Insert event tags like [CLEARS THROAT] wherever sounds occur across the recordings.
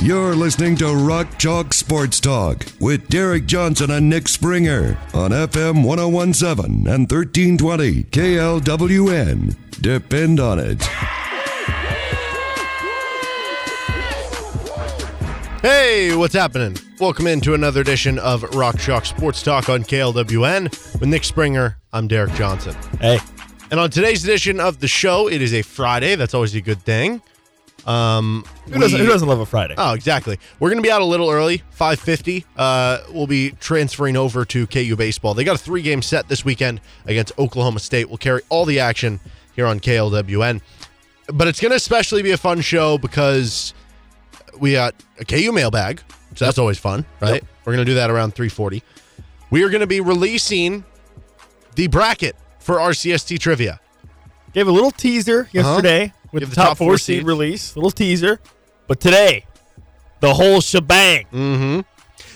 You're listening to Rock Chalk Sports Talk with Derek Johnson and Nick Springer on FM 1017 and 1320 KLWN. Depend on it. Hey, what's happening? Welcome into another edition of Rock Chalk Sports Talk on KLWN with Nick Springer. I'm Derek Johnson. Hey, And on today's edition of the show, it is a Friday. That's always a good thing. Um, who doesn't, who doesn't love a Friday? Oh, exactly. We're going to be out a little early, 5:50. Uh, we'll be transferring over to KU baseball. They got a three-game set this weekend against Oklahoma State. We'll carry all the action here on KLWN. But it's going to especially be a fun show because we got a KU mailbag, so that's always fun, right? Yep. We're going to do that around 3:40. We are going to be releasing the bracket for RCST trivia. Gave a little teaser yesterday with the the top, top four seed release. Little teaser, but today, the whole shebang. Mm.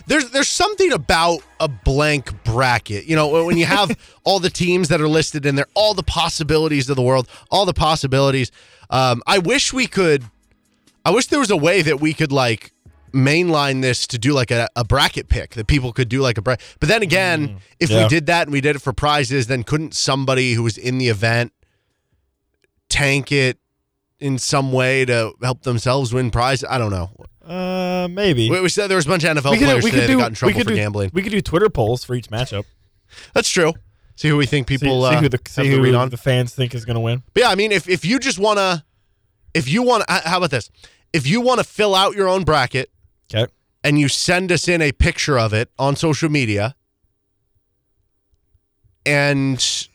there's there's something about a blank bracket. You know, when you have [LAUGHS] all the teams that are listed in there, all the possibilities of the world, all the possibilities. Um, I wish we could. I wish there was a way that we could like mainline this to do like a, a bracket pick that people could do like a bracket. But then again, if we did that and we did it for prizes, then couldn't somebody who was in the event tank it in some way to help themselves win prize? I don't know. Uh, maybe. We, we said there was a bunch of NFL could- players today do- that got in trouble for do- gambling. We could do Twitter polls for each matchup. That's true. See who we think people see uh, who the have see to who on. the fans think is going to win. But yeah, I mean, if if you just wanna, if you want, to how about this? If you want to fill out your own bracket Okay. and you send us in a picture of it on social media, and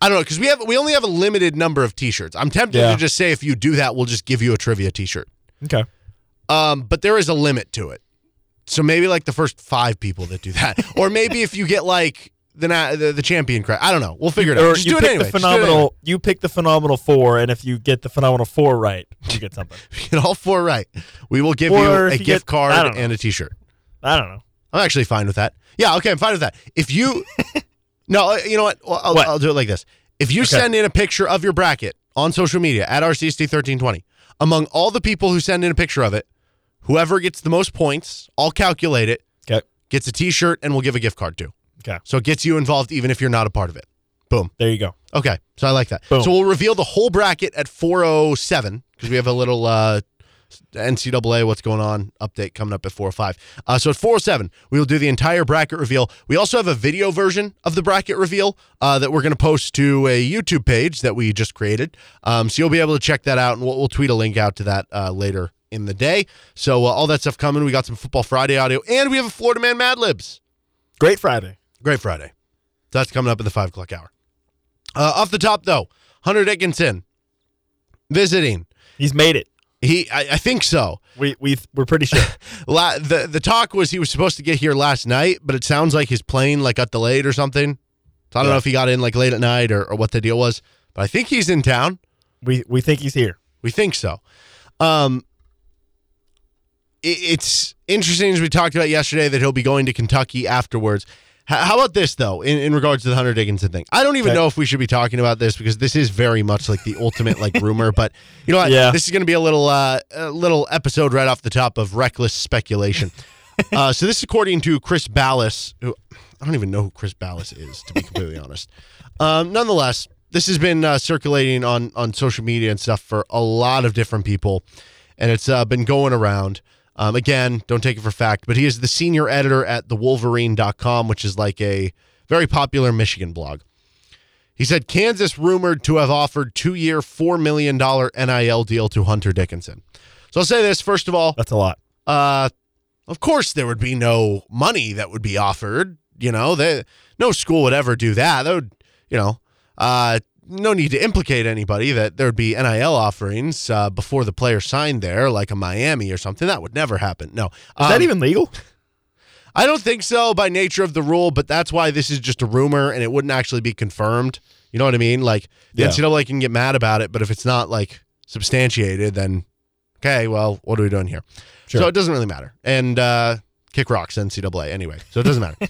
I don't know because we have we only have a limited number of T-shirts. I'm tempted Yeah. to just say if you do that, we'll just give you a trivia T-shirt. Okay. Um, but there is a limit to it. So maybe like the first five people that do that, [LAUGHS] or maybe if you get like the the, the champion credit. I don't know. We'll figure it out. Or Just you do it anyway. the it anyway. phenomenal. You pick the phenomenal four, and if you get the phenomenal four right, you get something. [LAUGHS] Get all four right. We will give Or you a you gift get- card and a T-shirt. I don't know. I'm actually fine with that. Yeah, okay, I'm fine with that. If you, [LAUGHS] no, uh, you know what? Well, I'll, What? I'll do it like this. If you Okay. send in a picture of your bracket on social media at RCST1320, among all the people who send in a picture of it, whoever gets the most points, I'll calculate it, Okay. gets a T-shirt, and we'll give a gift card to. Okay. So it gets you involved even if you're not a part of it. Boom. There you go. Okay, so I like that. Boom. So we'll reveal the whole bracket at 407 because we have a little uh, NCAA what's going on update coming up at 405. Uh, so at 4 or 7, we will do the entire bracket reveal. We also have a video version of the bracket reveal uh, that we're going to post to a YouTube page that we just created. Um, so you'll be able to check that out, and we'll, we'll tweet a link out to that uh, later in the day. So uh, all that stuff coming. We got some Football Friday audio, and we have a Florida Man Mad Libs. Great Friday. Great Friday. That's coming up at the five o'clock hour. Uh, off the top, though, Hunter Dickinson visiting. He's made it. He, I, I think so. We we we're pretty sure. [LAUGHS] La- the the talk was he was supposed to get here last night, but it sounds like his plane like got delayed or something. So I don't Yeah. know if he got in like late at night or, or what the deal was, but I think he's in town. we we think he's here. We think so. Um, it, it's interesting as we talked about yesterday that he'll be going to Kentucky afterwards. How about this though, in, in regards to the Hunter Dickinson thing? I don't even Okay. know if we should be talking about this because this is very much like the ultimate like rumor. But you know what? Yeah. This is going to be a little uh, a little episode right off the top of reckless speculation. [LAUGHS] uh, so this is according to Chris Balas, who I don't even know who Chris Balas is to be completely honest. Um, nonetheless, this has been uh, circulating on on social media and stuff for a lot of different people, and it's uh, been going around. Um, again, don't take it for fact, but he is the senior editor at thewolverine.com, which is like a very popular Michigan blog. He said Kansas rumored to have offered two-year, four million dollar NIL deal to Hunter Dickinson. So I'll say this first of all: That's a lot. uh, of course, there would be no money that would be offered. You know, they, no school would ever do that. That would, you know, uh, no need to implicate anybody that there would be NIL offerings uh, before the player signed there, like a Miami or something. That would never happen. No. Is that Um, even legal? I don't think so by nature of the rule, but that's why this is just a rumor and it wouldn't actually be confirmed. You know what I mean? Like the Yeah. NCAA can get mad about it, but if it's not like substantiated, then okay, well, what are we doing here? Sure. So it doesn't really matter. And uh, kick rocks NCAA anyway, so it doesn't matter. [LAUGHS]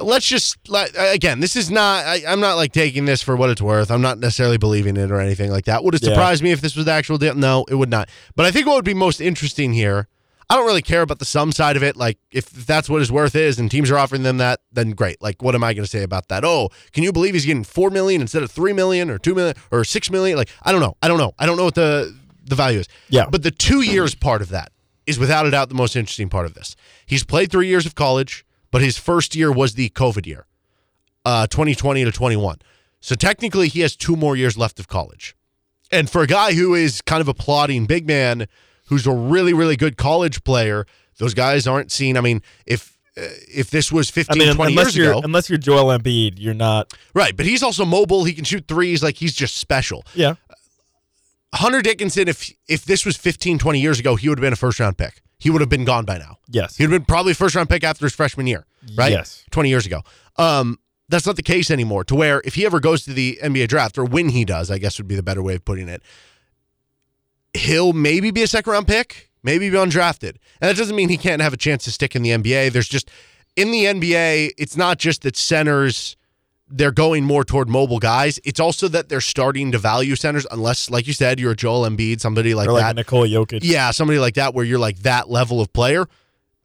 Let's just again. This is not. I, I'm not like taking this for what it's worth. I'm not necessarily believing it or anything like that. Would it Yeah. surprise me if this was the actual deal? No, it would not. But I think what would be most interesting here. I don't really care about the sum side of it. Like, if, that's what his worth is, and teams are offering them that, then great. Like, what am I going to say about that? Oh, can you believe he's getting four million instead of three million or two million or six million? Like, I don't know. I don't know. I don't know what the the value is. Yeah. But the two years part of that is without a doubt the most interesting part of this. He's played three years of college, but his first year was the COVID year, uh, 2020 to 21. So technically, he has two more years left of college. And for a guy who is kind of a plodding big man, who's a really, really good college player, those guys aren't seen. I mean, if uh, if this was 15, I mean, 20 years ago, unless you're Joel Embiid, you're not. right? But he's also mobile. He can shoot threes. Like he's just special. Yeah. Hunter Dickinson, if if this was 15, 20 years ago, he would have been a first round pick. He would have been gone by now. Yes. He would have been probably first round pick after his freshman year, right? Yes. 20 years ago. Um, that's not the case anymore, to where if he ever goes to the NBA draft, or when he does, I guess would be the better way of putting it, he'll maybe be a second round pick, maybe be undrafted. And that doesn't mean he can't have a chance to stick in the NBA. There's just, in the NBA, it's not just that centers they're going more toward mobile guys. It's also that they're starting to value centers, unless, like you said, you're a Joel Embiid, somebody like like that. a Nikola Jokic. Yeah, somebody like that where you're like that level of player.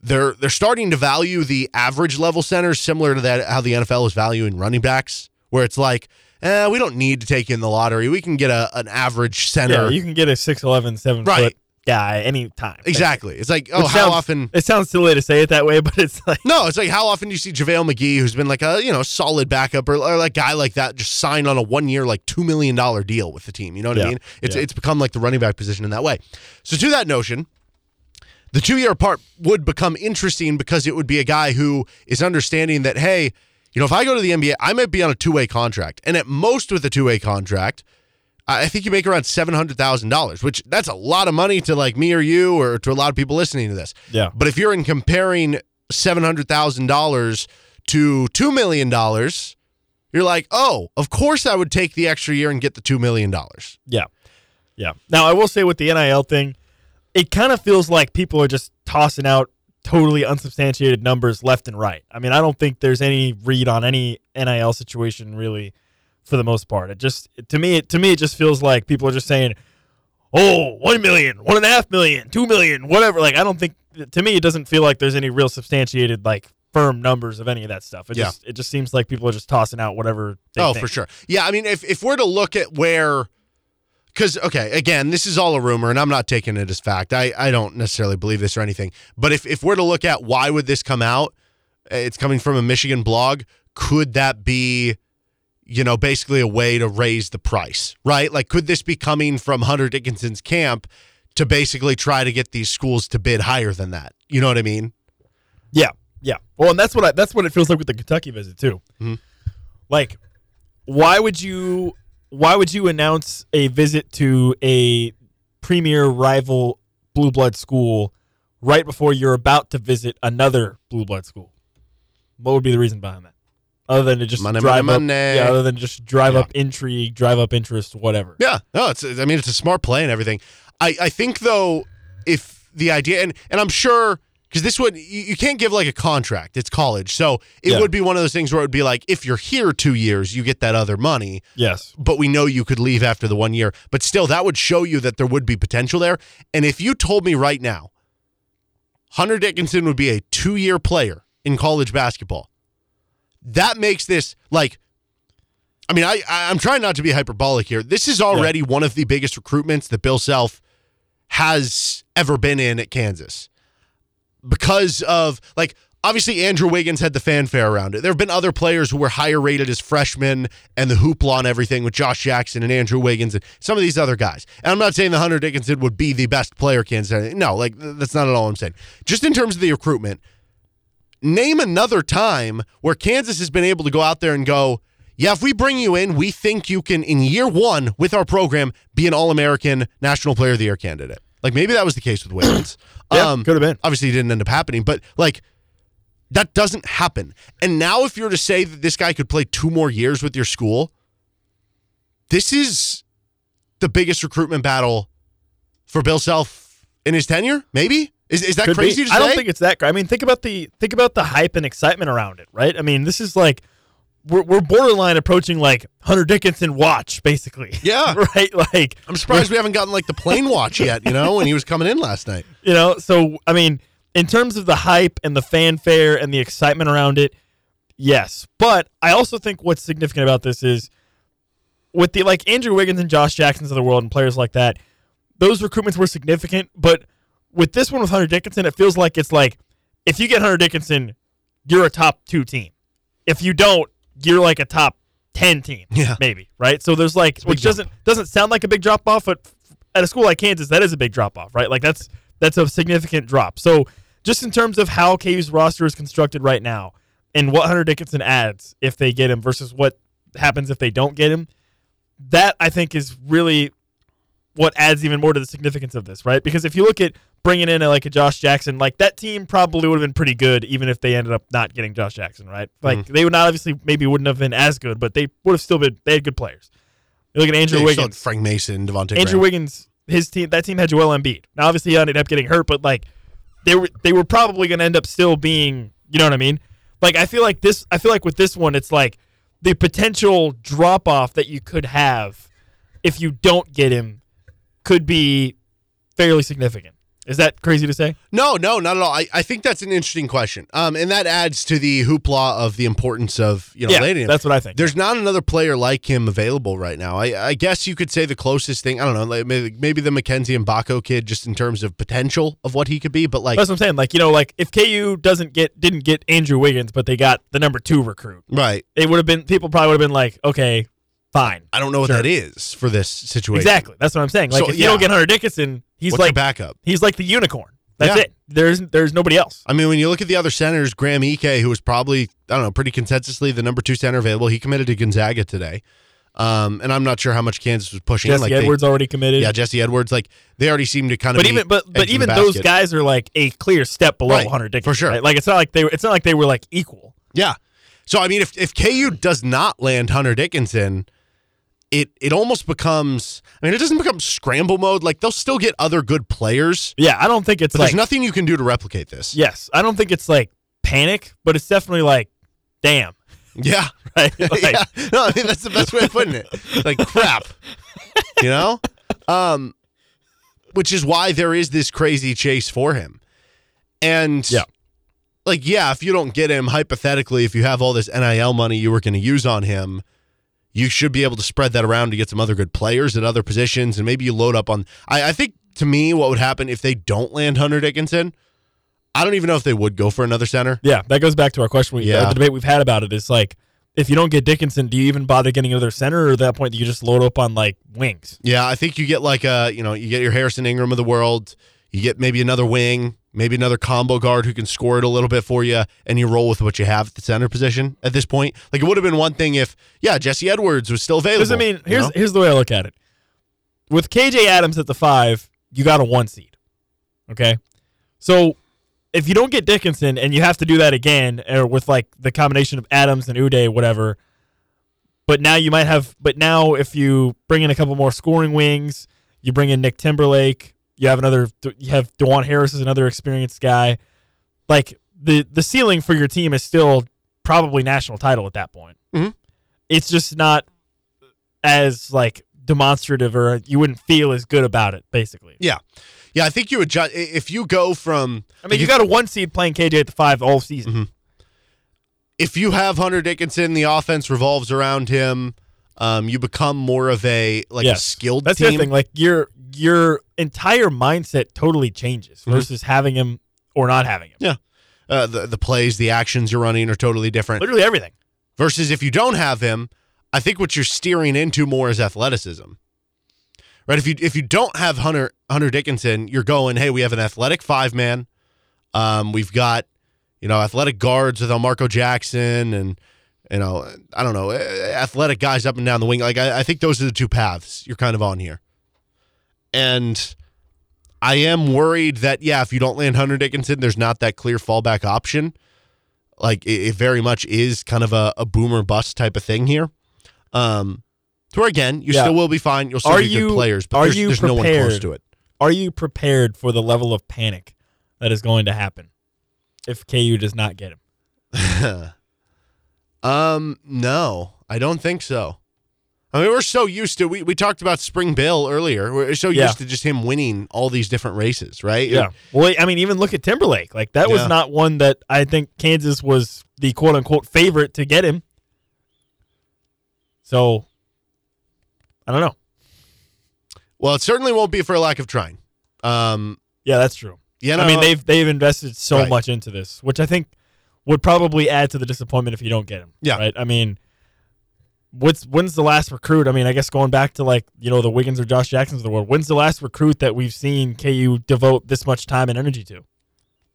They're they're starting to value the average level centers similar to that how the NFL is valuing running backs, where it's like, eh, we don't need to take in the lottery. We can get a an average center. Yeah, you can get a 6'11", 7 Right. foot guy anytime. exactly. It's like, oh, Which how sounds- often It sounds silly to say it that way, but it's like No, it's like how often do you see JaVale McGee, who's been like a you know solid backup, or, or like guy like that, just sign on a one year like two million dollar deal with the team. You know what I mean? It's Yeah. it's become like the running back position in that way. So to that notion, the two year part would become interesting because it would be a guy who is understanding that hey, you know, if I go to the NBA, I might be on a two way contract, and at most with a two way contract. I think you make around seven hundred thousand dollars, which that's a lot of money to like me or you or to a lot of people listening to this. Yeah. But if you're in comparing seven hundred thousand dollars to two million dollars, you're like, oh, of course I would take the extra year and get the two million dollars. Yeah. Yeah. Now, I will say with the NIL thing, it kind of feels like people are just tossing out totally unsubstantiated numbers left and right. I mean, I don't think there's any read on any NIL situation really for the most part. It just to me it to me it just feels like people are just saying, Oh, one million, one and a half million, two million, whatever. Like I don't think to me it doesn't feel like there's any real substantiated like firm numbers of any of that stuff. It Yeah. just it just seems like people are just tossing out whatever they oh, think. for sure. Yeah, I mean, if if we're to look at where, because okay, again, this is all a rumor, and I'm not taking it as fact. I I don't necessarily believe this or anything. But if if we're to look at why would this come out, it's coming from a Michigan blog. Could that be? You know, basically a way to raise the price, right? Like, could this be coming from Hunter Dickinson's camp to basically try to get these schools to bid higher than that? You know what I mean? Yeah, yeah. Well, and that's what I, that's what it feels like with the Kentucky visit too. Mhm. Like, why would you why would you announce a visit to a premier rival blue blood school right before you're about to visit another blue blood school? What would be the reason behind that? Other than to just Money, drive money, up, money. yeah. Other than just drive Yeah. up intrigue, drive up interest, whatever. Yeah, no, it's. I mean, it's a smart play and everything. I, I think though, if the idea and and I'm sure because this would you, you can't give like a contract. It's college, so it Yeah. would be one of those things where it would be like if you're here two years, you get that other money. Yes. But we know you could leave after the one year. But still, that would show you that there would be potential there. And if you told me right now, Hunter Dickinson would be a two year player in college basketball, that makes this like I mean, I, I I'm trying not to be hyperbolic here. This is already one of the biggest recruitments that Bill Self has ever been in at Kansas because of like obviously Andrew Wiggins had the fanfare around it. There have been other players who were higher rated as freshmen and the hoopla and everything with Josh Jackson and Andrew Wiggins and some of these other guys. And I'm not saying the Hunter Dickinson would be the best player Kansas. No, like that's not at all I'm saying. Just in terms of the recruitment, name another time where Kansas has been able to go out there and go, yeah, if we bring you in, we think you can, in year one with our program, be an All American National Player of the Year candidate. Like maybe that was the case with Wiggins. [CLEARS THROAT] Yeah, um, could have been. Obviously, it didn't end up happening, but like That doesn't happen. And now, if you're to say that this guy could play two more years with your school, this is the biggest recruitment battle for Bill Self in his tenure. Maybe is is that Could crazy I don't think it's that. I mean, think about the think about the hype and excitement around it, right? I mean, this is like we're, we're borderline approaching like Hunter Dickinson watch, basically. [LAUGHS] Yeah. right. Like I'm surprised we haven't gotten like the plane watch yet. You know, when he was coming in last night. [LAUGHS] you know. So I mean, in terms of the hype and the fanfare and the excitement around it, yes. But I also think what's significant about this is with the like Andrew Wiggins and Josh Jacksons of the world and players like that, those recruitments were significant. But with this one with Hunter Dickinson, it feels like it's like if you get Hunter Dickinson, you're a top two team. If you don't, you're like a top ten team. [LAUGHS] Yeah. maybe right. So there's like, which doesn't doesn't sound like a big drop off, but at a school like Kansas, that is a big drop off, right? Like that's that's a significant drop. So just in terms of how KU's roster is constructed right now and what Hunter Dickinson adds if they get him versus what happens if they don't get him, that I think is really what adds even more to the significance of this, right? Because if you look at bringing in a, like a Josh Jackson, like that team probably would have been pretty good even if they ended up not getting Josh Jackson, right? Mm-hmm. Like they would not obviously maybe wouldn't have been as good, but they would have still been they had good players. You look at Andrew Yeah, Wiggins. Frank Mason, Devontae. Andrew Graham. Wiggins, his team, that team had Joel Embiid. Now, obviously, he ended up getting hurt, but like they were, they were probably going to end up still being, you know what I mean? Like I feel like this, I feel like with this one, it's like the potential drop off that you could have if you don't get him could be fairly significant. Is that crazy to say? No, no, not at all. I, I think that's an interesting question. Um, and that adds to the hoopla of the importance of you know yeah, that's what I think. There's not another player like him available right now. I, I guess you could say the closest thing. I don't know, like maybe, maybe the Mackenzie and Baco kid, just in terms of potential of what he could be. But like, That's what I'm saying. Like you know, like if KU doesn't get didn't get Andrew Wiggins, but they got the number two recruit, right? it would have been people probably would have been like, okay, fine. I don't know what that is for this situation. Exactly. That's what I'm saying. Like So, if you yeah. don't get Hunter Dickinson, he's What's like backup? he's like the unicorn. That's Yeah. it. There's there's nobody else. I mean, when you look at the other centers, Graham Ike, who was probably I don't know, pretty consensusly the number two center available, he committed to Gonzaga today. Um, and I'm not sure how much Kansas was pushing. Jesse like they- Edwards already committed. yeah, Jesse Edwards. Like they already seem to kind of. but even but but edge of the even those guys are like a clear step below Right, Hunter for sure. right? Like it's not like they were, it's not like they were like equal. Yeah. So I mean, if if KU does not land Hunter Dickinson, it it almost becomes. I mean, it doesn't become scramble mode. Like they'll still get other good players, Yeah, I don't think it's like there's nothing you can do to replicate this. yes, I don't think it's like panic, but it's definitely like damn. Yeah. [LAUGHS] Right? [LAUGHS] Like, yeah. No, I mean that's the best way of putting it. Like crap. you know? Um which is why there is this crazy chase for him. And Yeah. like yeah, if you don't get him hypothetically if you have all this NIL money you were going to use on him, you should be able to spread that around to get some other good players at other positions and maybe you load up on I, I think to me what would happen if they don't land Hunter Dickinson, I don't even know if they would go for another center. Yeah, that goes back to our question. We, Yeah. uh, the debate we've had about it is like, if you don't get Dickinson, do you even bother getting another center, or at that point do you just load up on like wings? Yeah, I think you get like a, you know, you get your Harrison Ingram of the world, you get maybe another wing, maybe another combo guard who can score it a little bit for you, and you roll with what you have at the center position at this point. Like it would have been one thing if, yeah, Jesse Edwards was still available. Because I mean, you here's know? here's the way I look at it. With KJ Adams at the five, you got a one seed. Okay, so if you don't get Dickinson and you have to do that again, or with like the combination of Adams and Udeh, whatever. But now you might have. But now if you bring in a couple more scoring wings, you bring in Nick Timberlake. You have another. You have Dajuan Harris is another experienced guy. Like the the ceiling for your team is still probably national title at that point. Mhm. It's just not as like demonstrative or you wouldn't feel as good about it basically yeah, yeah, I think you adjust if you go from. i mean you got a one seed playing kj at the five all season Mm-hmm. if you have Hunter Dickinson, the offense revolves around him. Um, you become more of a like a skilled that's team. other thing like your your entire mindset totally changes Mm-hmm. versus having him or not having him Yeah. Uh, the the plays, the actions you're running are totally different. literally everything Versus if you don't have him, I think what you're steering into more is athleticism. Right? If you if you don't have Hunter Hunter Dickinson, you're going, hey, we have an athletic five man. Um, we've got, you know, athletic guards with Marco Jackson and you know, I don't know, athletic guys up and down the wing. Like I, I think those are the two paths you're kind of on here. And I am worried that yeah, if you don't land Hunter Dickinson, there's not that clear fallback option. Like it, it very much is kind of a, a boomer bust type of thing here. Um, to where again, you Yeah. still will be fine. You'll still Are be you- good players, but are there's, you there's no one close prepared? to it. Are you prepared for the level of panic that is going to happen if KU does not get him? [LAUGHS] Um, no, I don't think so. I mean, we're so used to we, we talked about Spring Bill earlier. We're so Yeah. used to just him winning all these different races, right? Yeah. Well, I mean, even look at Timberlake. Like that Yeah. was not one that I think Kansas was the quote unquote favorite to get him. So I don't know. Well, it certainly won't be for a lack of trying. Um, Yeah, that's true. you know, I mean, they've they've invested so Right. much into this, which I think would probably add to the disappointment if you don't get him. Yeah. Right. I mean, what's when's the last recruit? I mean, I guess going back to like you know the Wiggins or Josh Jacksons of the world. When's the last recruit that we've seen KU devote this much time and energy to?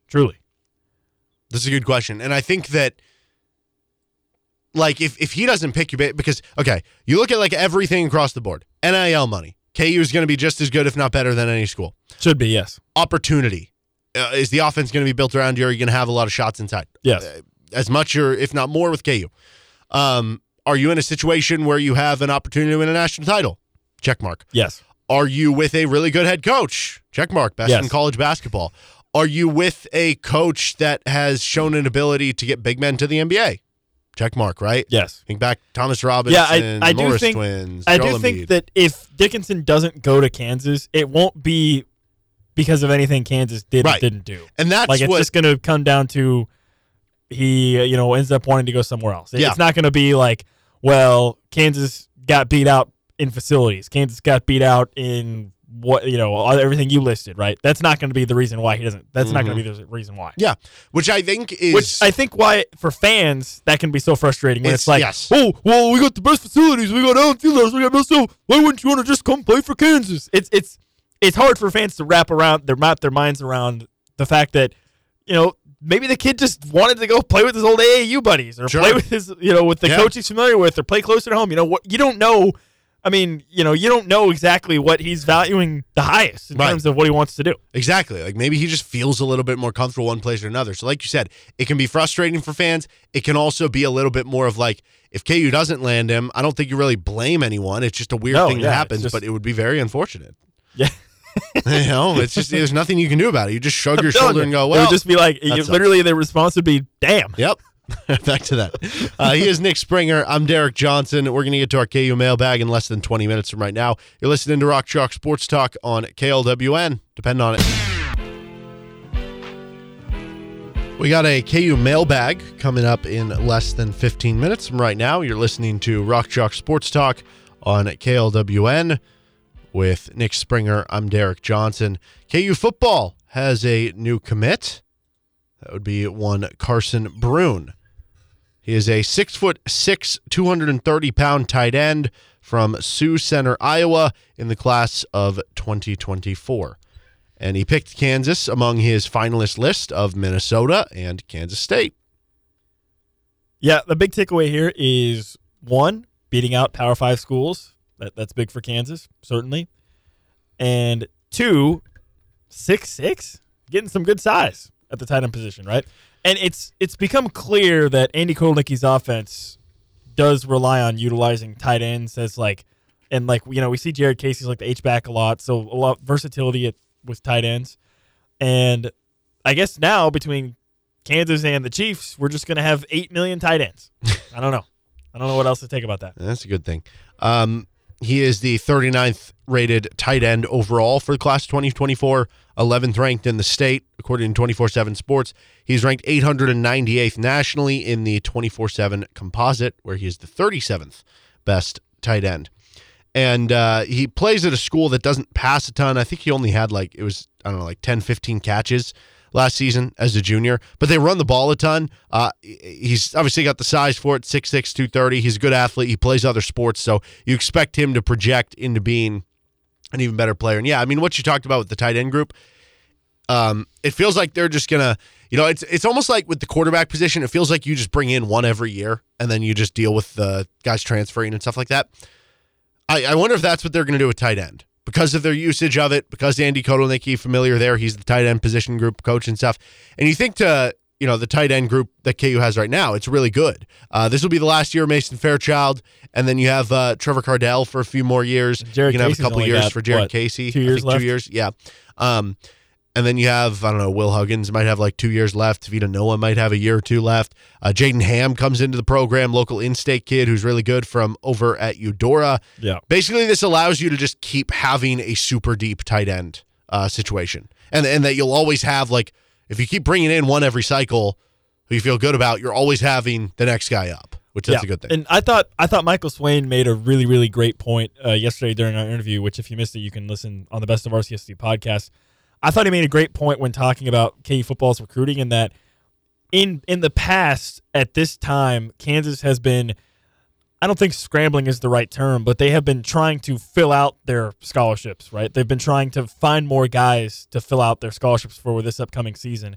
Truly. This is a good question, and I think that, like, if if he doesn't pick your bait, because okay, you look at like everything across the board, NIL money, KU is going to be just as good, if not better, than any school. Should be yes. Opportunity, uh, is the offense going to be built around you? Or are you going to have a lot of shots inside? Yes. Uh, as much or if not more with KU. Um, are you in a situation where you have an opportunity to win a national title? Check mark. Yes. Are you with a really good head coach? Check mark. Best Yes. in college basketball. Are you with a coach that has shown an ability to get big men to the NBA? Check mark, right? Yes. Think back Thomas Robinson, Yeah, I- I do Morris think- twins. I Joel do think Embiid. that if Dickinson doesn't go to Kansas, it won't be because of anything Kansas did Right. or didn't do. and that's like it's what just going to come down to he uh, you know ends up wanting to go somewhere else. Yeah. It's not going to be like well Kansas got beat out in facilities. Kansas got beat out in what you know everything you listed, right? That's not going to be the reason why he doesn't. That's not going to be mm-hmm. the reason why. yeah, which I think is Which I think why for fans that can be so frustrating when It's- it's, like, yes. oh well, we got the best facilities, we got Allen Fieldhouse, we got so Why wouldn't you want to just come play for Kansas? It's it's it's hard for fans to wrap around their wrap their minds around the fact that you know maybe the kid just wanted to go play with his old AAU buddies or Sure. play with his you know with the Yeah. coach he's familiar with or play closer to home. You know what you don't know. I mean, you know, you don't know exactly what he's valuing the highest in Right. terms of what he wants to do. Exactly. Like maybe he just feels a little bit more comfortable one place or another. So, like you said, it can be frustrating for fans. It can also be a little bit more of like, if KU doesn't land him, I don't think you really blame anyone. It's just a weird No, thing yeah, that happens, just- but it would be very unfortunate. Yeah. [LAUGHS] you know, it's just there's nothing you can do about it. You just shrug your [LAUGHS] shoulder you, and go, it would just be like you- literally the response would be, "Damn." Yep. [LAUGHS] Back to that. Uh, he is Nick Springer. I'm Derek Johnson. We're going to get to our KU mailbag in less than 20 minutes from right now. You're listening to Rock Chalk Sports Talk on KLWN. Depend on it. We got a KU mailbag coming up in less than 15 minutes from right now. You're listening to Rock Chalk Sports Talk on KLWN with Nick Springer. I'm Derek Johnson. KU football has a new commit. That would be one Carson Brune. He is a six foot six, 230 pound tight end from Sioux Center, Iowa, in the class of 2024. And he picked Kansas among his finalist list of Minnesota and Kansas State. Yeah, the big takeaway here is one, beating out Power Five schools. That that's big for Kansas, certainly. And two, six six, getting some good size at the tight end position, right? And it's it's become clear that Andy Kotelnicki's offense does rely on utilizing tight ends as like and like you know, we see Jared Casey's like the H back a lot, so a lot versatility at, with tight ends. And I guess now between Kansas and the Chiefs, we're just going to have 8 million tight ends. [LAUGHS] I don't know. I don't know what else to take about that. That's a good thing. Um, he is the 39th rated tight end overall for the class of 2024, 11th ranked in the state, according to 24 7 Sports. He's ranked 898th nationally in the 24 7 composite, where he is the 37th best tight end. And uh, he plays at a school that doesn't pass a ton. I think he only had like, it was, I don't know, like 10, 15 catches last season as a junior, but they run the ball a ton. Uh, he's obviously got the size for it 6'6, 230. He's a good athlete. He plays other sports, so you expect him to project into being an even better player. And yeah, I mean, what you talked about with the tight end group, um, it feels like they're just gonna, you know, it's it's almost like with the quarterback position, it feels like you just bring in one every year and then you just deal with the guys transferring and stuff like that. I, I wonder if that's what they're gonna do with tight end because of their usage of it, because Andy Kotelnicki familiar there, he's the tight end position group coach and stuff. And you think to you know the tight end group that KU has right now. It's really good. Uh, this will be the last year of Mason Fairchild, and then you have uh, Trevor Kardell for a few more years. Jared you can have a couple years got, for Jared what, Casey. two years left? Two years, yeah. Um, and then you have I don't know Will Huggins might have like two years left. Vita Noah might have a year or two left. Uh, Jaden Ham comes into the program, local in-state kid who's really good from over at Eudora. Yeah. Basically, this allows you to just keep having a super deep tight end uh, situation, and and that you'll always have like if you keep bringing in one every cycle, who you feel good about, you're always having the next guy up, which that's a good thing. And I thought I thought Michael Swain made a really really great point uh, yesterday during our interview. Which, if you missed it, you can listen on the Best of RCST podcast. I thought he made a great point when talking about KU football's recruiting, in that in in the past at this time, Kansas has been. I don't think scrambling is the right term, but they have been trying to fill out their scholarships, right? They've been trying to find more guys to fill out their scholarships for this upcoming season.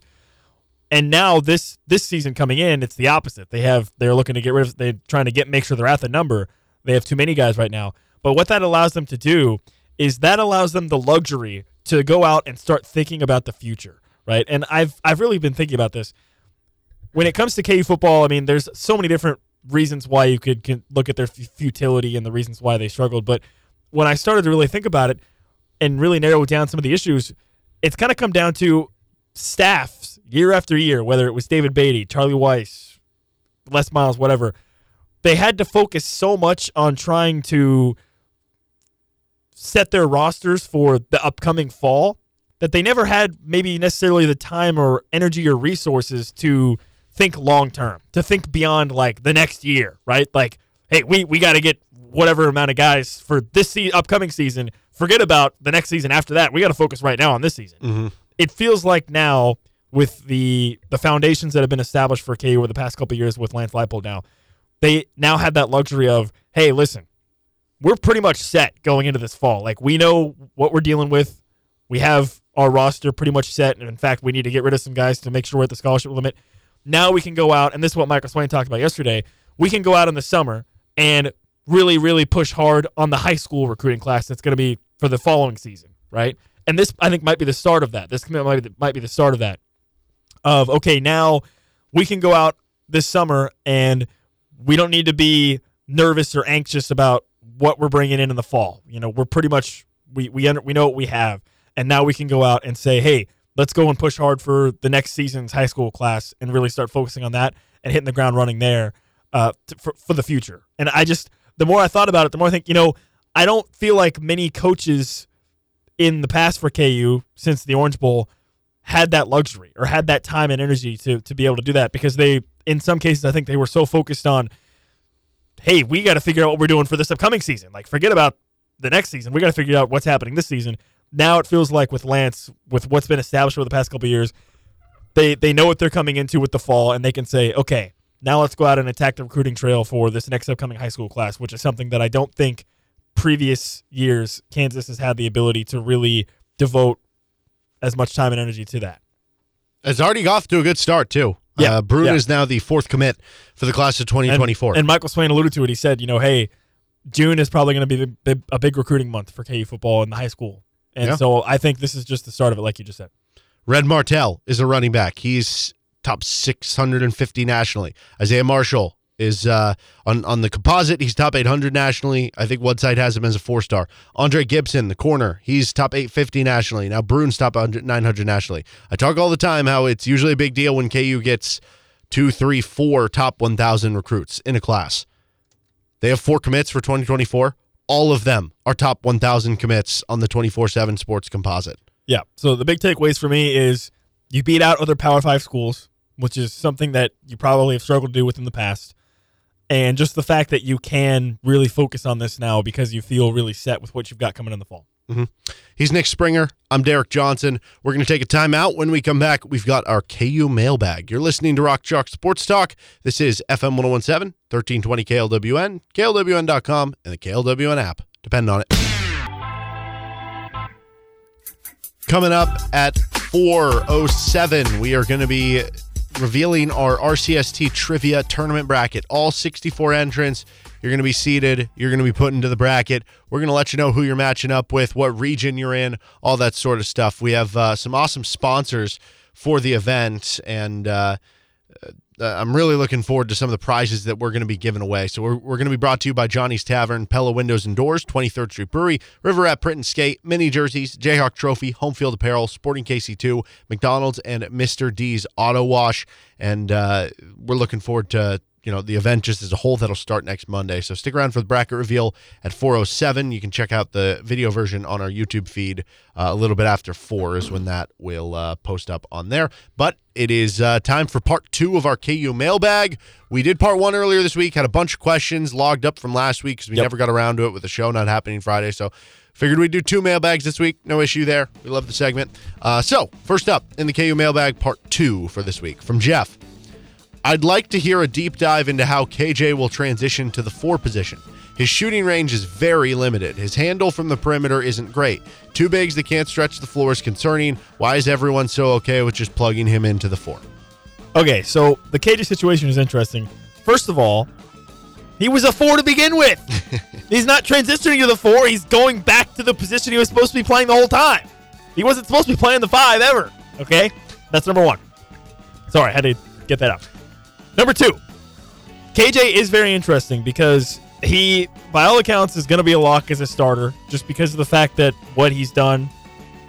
And now this this season coming in, it's the opposite. They have they're looking to get rid of they're trying to get make sure they're at the number. They have too many guys right now. But what that allows them to do is that allows them the luxury to go out and start thinking about the future, right? And I've I've really been thinking about this. When it comes to KU football, I mean, there's so many different reasons why you could can look at their futility and the reasons why they struggled. But when I started to really think about it and really narrow down some of the issues, it's kind of come down to staffs year after year, whether it was David Beaty, Charlie Weis, Les Miles, whatever. They had to focus so much on trying to set their rosters for the upcoming fall that they never had maybe necessarily the time or energy or resources to think long term, to think beyond like the next year, right? Like, hey, we we got to get whatever amount of guys for this se- upcoming season. Forget about the next season after that. We got to focus right now on this season. Mm-hmm. It feels like now with the the foundations that have been established for KU over the past couple of years with Lance Leipold now, they now have that luxury of, hey, listen, we're pretty much set going into this fall. Like we know what we're dealing with. We have our roster pretty much set, and in fact, we need to get rid of some guys to make sure we're at the scholarship limit. Now we can go out, and this is what Michael Swain talked about yesterday. We can go out in the summer and really, really push hard on the high school recruiting class that's going to be for the following season, right? And this, I think, might be the start of that. This might be the, might be the start of that. Of okay, now we can go out this summer and we don't need to be nervous or anxious about what we're bringing in in the fall. You know, we're pretty much we we under, we know what we have, and now we can go out and say, hey, let's go and push hard for the next season's high school class and really start focusing on that and hitting the ground running there uh, to, for for the future. And I just the more I thought about it, the more I think you know I don't feel like many coaches in the past for KU since the Orange Bowl had that luxury or had that time and energy to to be able to do that because they in some cases I think they were so focused on hey, we got to figure out what we're doing for this upcoming season. Like forget about the next season. We got to figure out what's happening this season. Now it feels like with Lance with what's been established over the past couple years, they they know what they're coming into with the fall and they can say, "Okay, now let's go out and attack the recruiting trail for this next upcoming high school class," which is something that I don't think previous years Kansas has had the ability to really devote as much time and energy to that. It's already off to a good start too. Yeah, uh, Bruin yeah. is now the fourth commit for the class of 2024. And, and Michael Swain alluded to it. He said, you know, hey, June is probably going to be the, a big recruiting month for KU football in the high school. And Yeah. so I think this is just the start of it, like you just said. Red Martell is a running back. He's top 650 nationally. Isaiah Marshall is uh, on on the composite. He's top 800 nationally. I think one side has him as a four star. Andre Gibson, the corner, he's top 850 nationally. Now Bruin's top 100, 900 nationally. I talk all the time how it's usually a big deal when KU gets two, three, four top 1,000 recruits in a class. They have four commits for 2024. All of them are top 1,000 commits on the 24 7 sports composite. Yeah. So the big takeaways for me is you beat out other Power Five schools, which is something that you probably have struggled to do with in the past. And just the fact that you can really focus on this now because you feel really set with what you've got coming in the fall. Mm-hmm. He's Nick Springer. I'm Derek Johnson. We're going to take a time out. When we come back, we've got our KU mailbag. You're listening to Rock Chalk Sports Talk. This is FM 1017, 1320 KLWN, KLWN.com, and the KLWN app. Depend on it. Coming up at 4.07, we are going to be revealing our RCST trivia tournament bracket. All 64 entrants. You're going to be seated. You're going to be put into the bracket. We're going to let you know who you're matching up with, what region you're in, all that sort of stuff. We have uh, some awesome sponsors for the event, and uh, uh, I'm really looking forward to some of the prizes that we're going to be giving away. So we're, we're going to be brought to you by Johnny's Tavern, Pella Windows and Doors, 23rd Street Brewery, River at Print and Skate, Mini Jerseys, Jayhawk Trophy, Home Field Apparel, Sporting KC2, McDonald's, and Mr. D's Auto Wash. And uh, we're looking forward to you know the event just as a whole that'll start next Monday. So stick around for the bracket reveal at 4:07. You can check out the video version on our YouTube feed uh, a little bit after four is when that will uh, post up on there. But it is uh, time for part two of our KU mailbag. We did part one earlier this week. Had a bunch of questions logged up from last week because we Yep. never got around to it with the show not happening Friday. So. Figured we'd do two mailbags this week. No issue there. We love the segment. Uh, so, first up in the KU mailbag, part two for this week from Jeff. I'd like to hear a deep dive into how KJ will transition to the four position. His shooting range is very limited. His handle from the perimeter isn't great. Two bigs that can't stretch the floor is concerning. Why is everyone so okay with just plugging him into the four? Okay, so the KJ situation is interesting. First of all, he was a four to begin with. [LAUGHS] he's not transitioning to the four. He's going back to the position he was supposed to be playing the whole time. He wasn't supposed to be playing the five ever. Okay, that's number one. Sorry, I had to get that out. Number two, KJ is very interesting because he, by all accounts, is going to be a lock as a starter just because of the fact that what he's done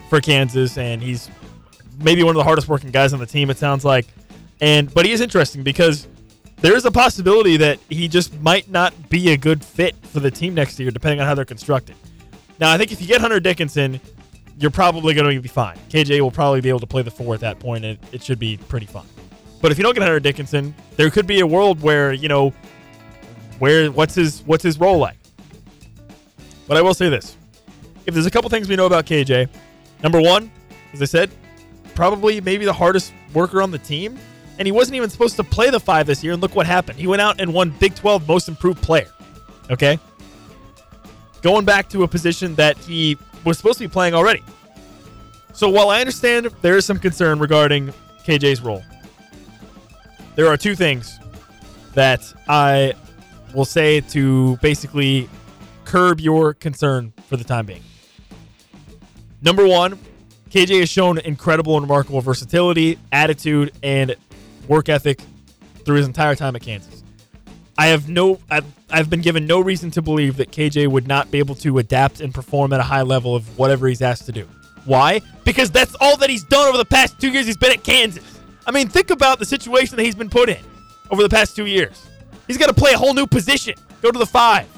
for Kansas and he's maybe one of the hardest working guys on the team. It sounds like, and but he is interesting because there is a possibility that he just might not be a good fit for the team next year, depending on how they're constructed. Now, I think if you get Hunter Dickinson, you're probably going to be fine. KJ will probably be able to play the four at that point, and it should be pretty fun. But if you don't get Hunter Dickinson, there could be a world where you know where what's his what's his role like. But I will say this: if there's a couple things we know about KJ, number one, as I said, probably maybe the hardest worker on the team. And he wasn't even supposed to play the five this year. And look what happened. He went out and won Big 12 Most Improved Player. Okay? Going back to a position that he was supposed to be playing already. So while I understand there is some concern regarding KJ's role, there are two things that I will say to basically curb your concern for the time being. Number one, KJ has shown incredible and remarkable versatility, attitude, and work ethic through his entire time at Kansas. I have no, I've, I've been given no reason to believe that KJ would not be able to adapt and perform at a high level of whatever he's asked to do. Why? Because that's all that he's done over the past two years he's been at Kansas. I mean, think about the situation that he's been put in over the past two years. He's got to play a whole new position, go to the five.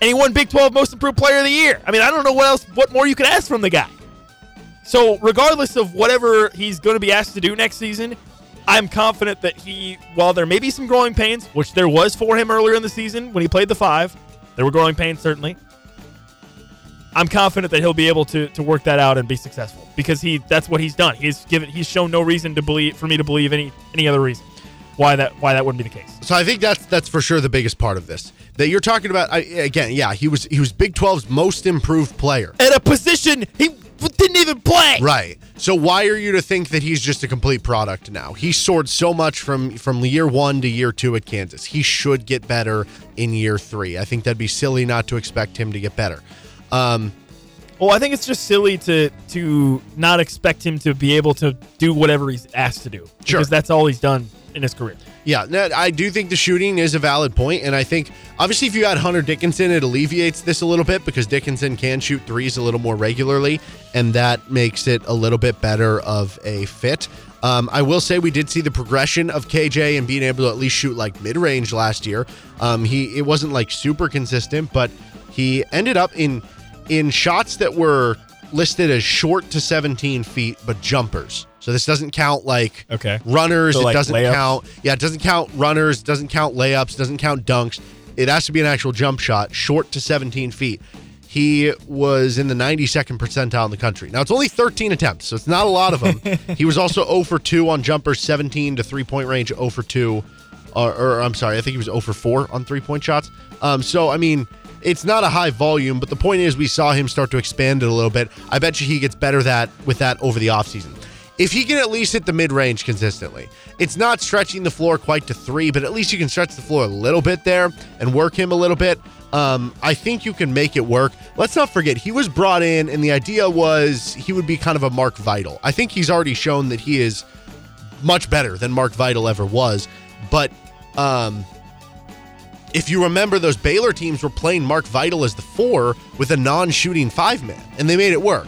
And he won Big 12 Most Improved Player of the Year. I mean, I don't know what else, what more you could ask from the guy. So, regardless of whatever he's going to be asked to do next season, I'm confident that he, while there may be some growing pains, which there was for him earlier in the season when he played the five, there were growing pains certainly. I'm confident that he'll be able to to work that out and be successful because he that's what he's done. He's given he's shown no reason to believe for me to believe any any other reason why that why that wouldn't be the case. So I think that's that's for sure the biggest part of this. That you're talking about I, again. Yeah, he was he was Big 12's most improved player. At a position he didn't even play. Right. So why are you to think that he's just a complete product now? He soared so much from from year 1 to year 2 at Kansas. He should get better in year 3. I think that'd be silly not to expect him to get better. Um Well, I think it's just silly to to not expect him to be able to do whatever he's asked to do. Sure. Because that's all he's done in his career. Yeah, no, I do think the shooting is a valid point, and I think obviously if you add Hunter Dickinson, it alleviates this a little bit because Dickinson can shoot threes a little more regularly, and that makes it a little bit better of a fit. Um, I will say we did see the progression of KJ and being able to at least shoot like mid range last year. Um, he it wasn't like super consistent, but he ended up in in shots that were listed as short to 17 feet, but jumpers. So this doesn't count like Okay. runners. So, it like, doesn't layups? count. Yeah, it doesn't count runners. Doesn't count layups. Doesn't count dunks. It has to be an actual jump shot, short to 17 feet. He was in the 92nd percentile in the country. Now it's only 13 attempts, so it's not a lot of them. [LAUGHS] he was also 0 for 2 on jumpers, 17 to three point range, 0 for 2, or, or I'm sorry, I think he was 0 for 4 on three point shots. Um, so I mean, it's not a high volume, but the point is we saw him start to expand it a little bit. I bet you he gets better that with that over the offseason. if he can at least hit the mid range consistently, it's not stretching the floor quite to three, but at least you can stretch the floor a little bit there and work him a little bit. Um, I think you can make it work. Let's not forget, he was brought in, and the idea was he would be kind of a Mark Vital. I think he's already shown that he is much better than Mark Vital ever was. But um, if you remember, those Baylor teams were playing Mark Vital as the four with a non shooting five man, and they made it work.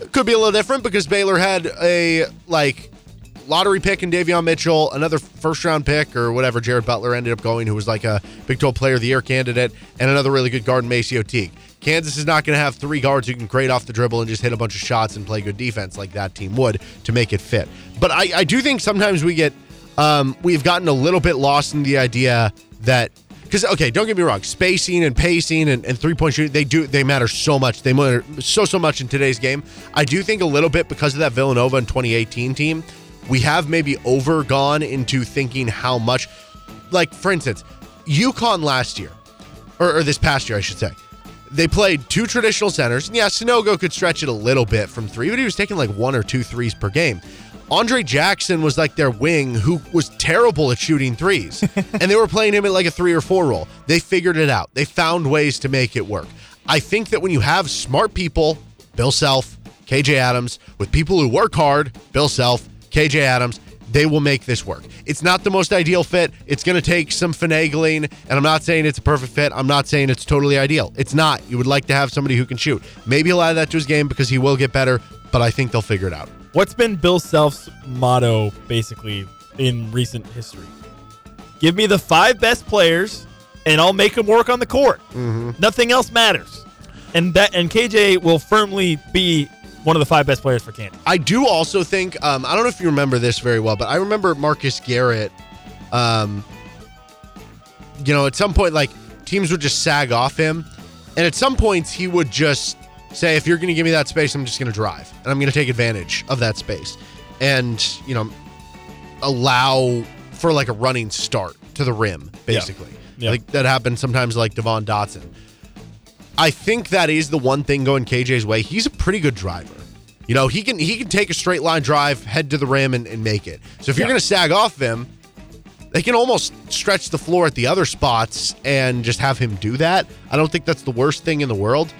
It could be a little different because Baylor had a like lottery pick in Davion Mitchell, another first round pick or whatever Jared Butler ended up going, who was like a Big 12 Player of the Year candidate, and another really good guard in Macio Teague. Kansas is not going to have three guards who can create off the dribble and just hit a bunch of shots and play good defense like that team would to make it fit. But I, I do think sometimes we get, um, we've gotten a little bit lost in the idea that because okay, don't get me wrong, spacing and pacing and, and three point shooting they do they matter so much. They matter so so much in today's game. I do think a little bit because of that Villanova and 2018 team, we have maybe overgone into thinking how much. Like for instance, UConn last year, or, or this past year, I should say. They played two traditional centers. And yeah, Sanogo could stretch it a little bit from three, but he was taking like one or two threes per game. Andre Jackson was like their wing who was terrible at shooting threes. [LAUGHS] and they were playing him at like a three or four role. They figured it out. They found ways to make it work. I think that when you have smart people, Bill Self, KJ Adams, with people who work hard, Bill Self, KJ Adams, they will make this work. It's not the most ideal fit. It's going to take some finagling, and I'm not saying it's a perfect fit. I'm not saying it's totally ideal. It's not. You would like to have somebody who can shoot. Maybe he'll add that to his game because he will get better, but I think they'll figure it out. What's been Bill Self's motto basically in recent history? Give me the five best players, and I'll make them work on the court. Mm-hmm. Nothing else matters. And that and KJ will firmly be one of the five best players for Kansas. I do also think um, I don't know if you remember this very well, but I remember Marcus Garrett. Um, you know, at some point, like teams would just sag off him, and at some points he would just say, "If you're going to give me that space, I'm just going to drive, and I'm going to take advantage of that space, and you know, allow for like a running start to the rim, basically. Yeah. Like that happens sometimes, like Devon Dotson. I think that is the one thing going KJ's way. He's a pretty good driver. You know, he can he can take a straight line drive, head to the rim, and, and make it. So if you're going to sag off him, they can almost stretch the floor at the other spots and just have him do that. I don't think that's the worst thing in the world.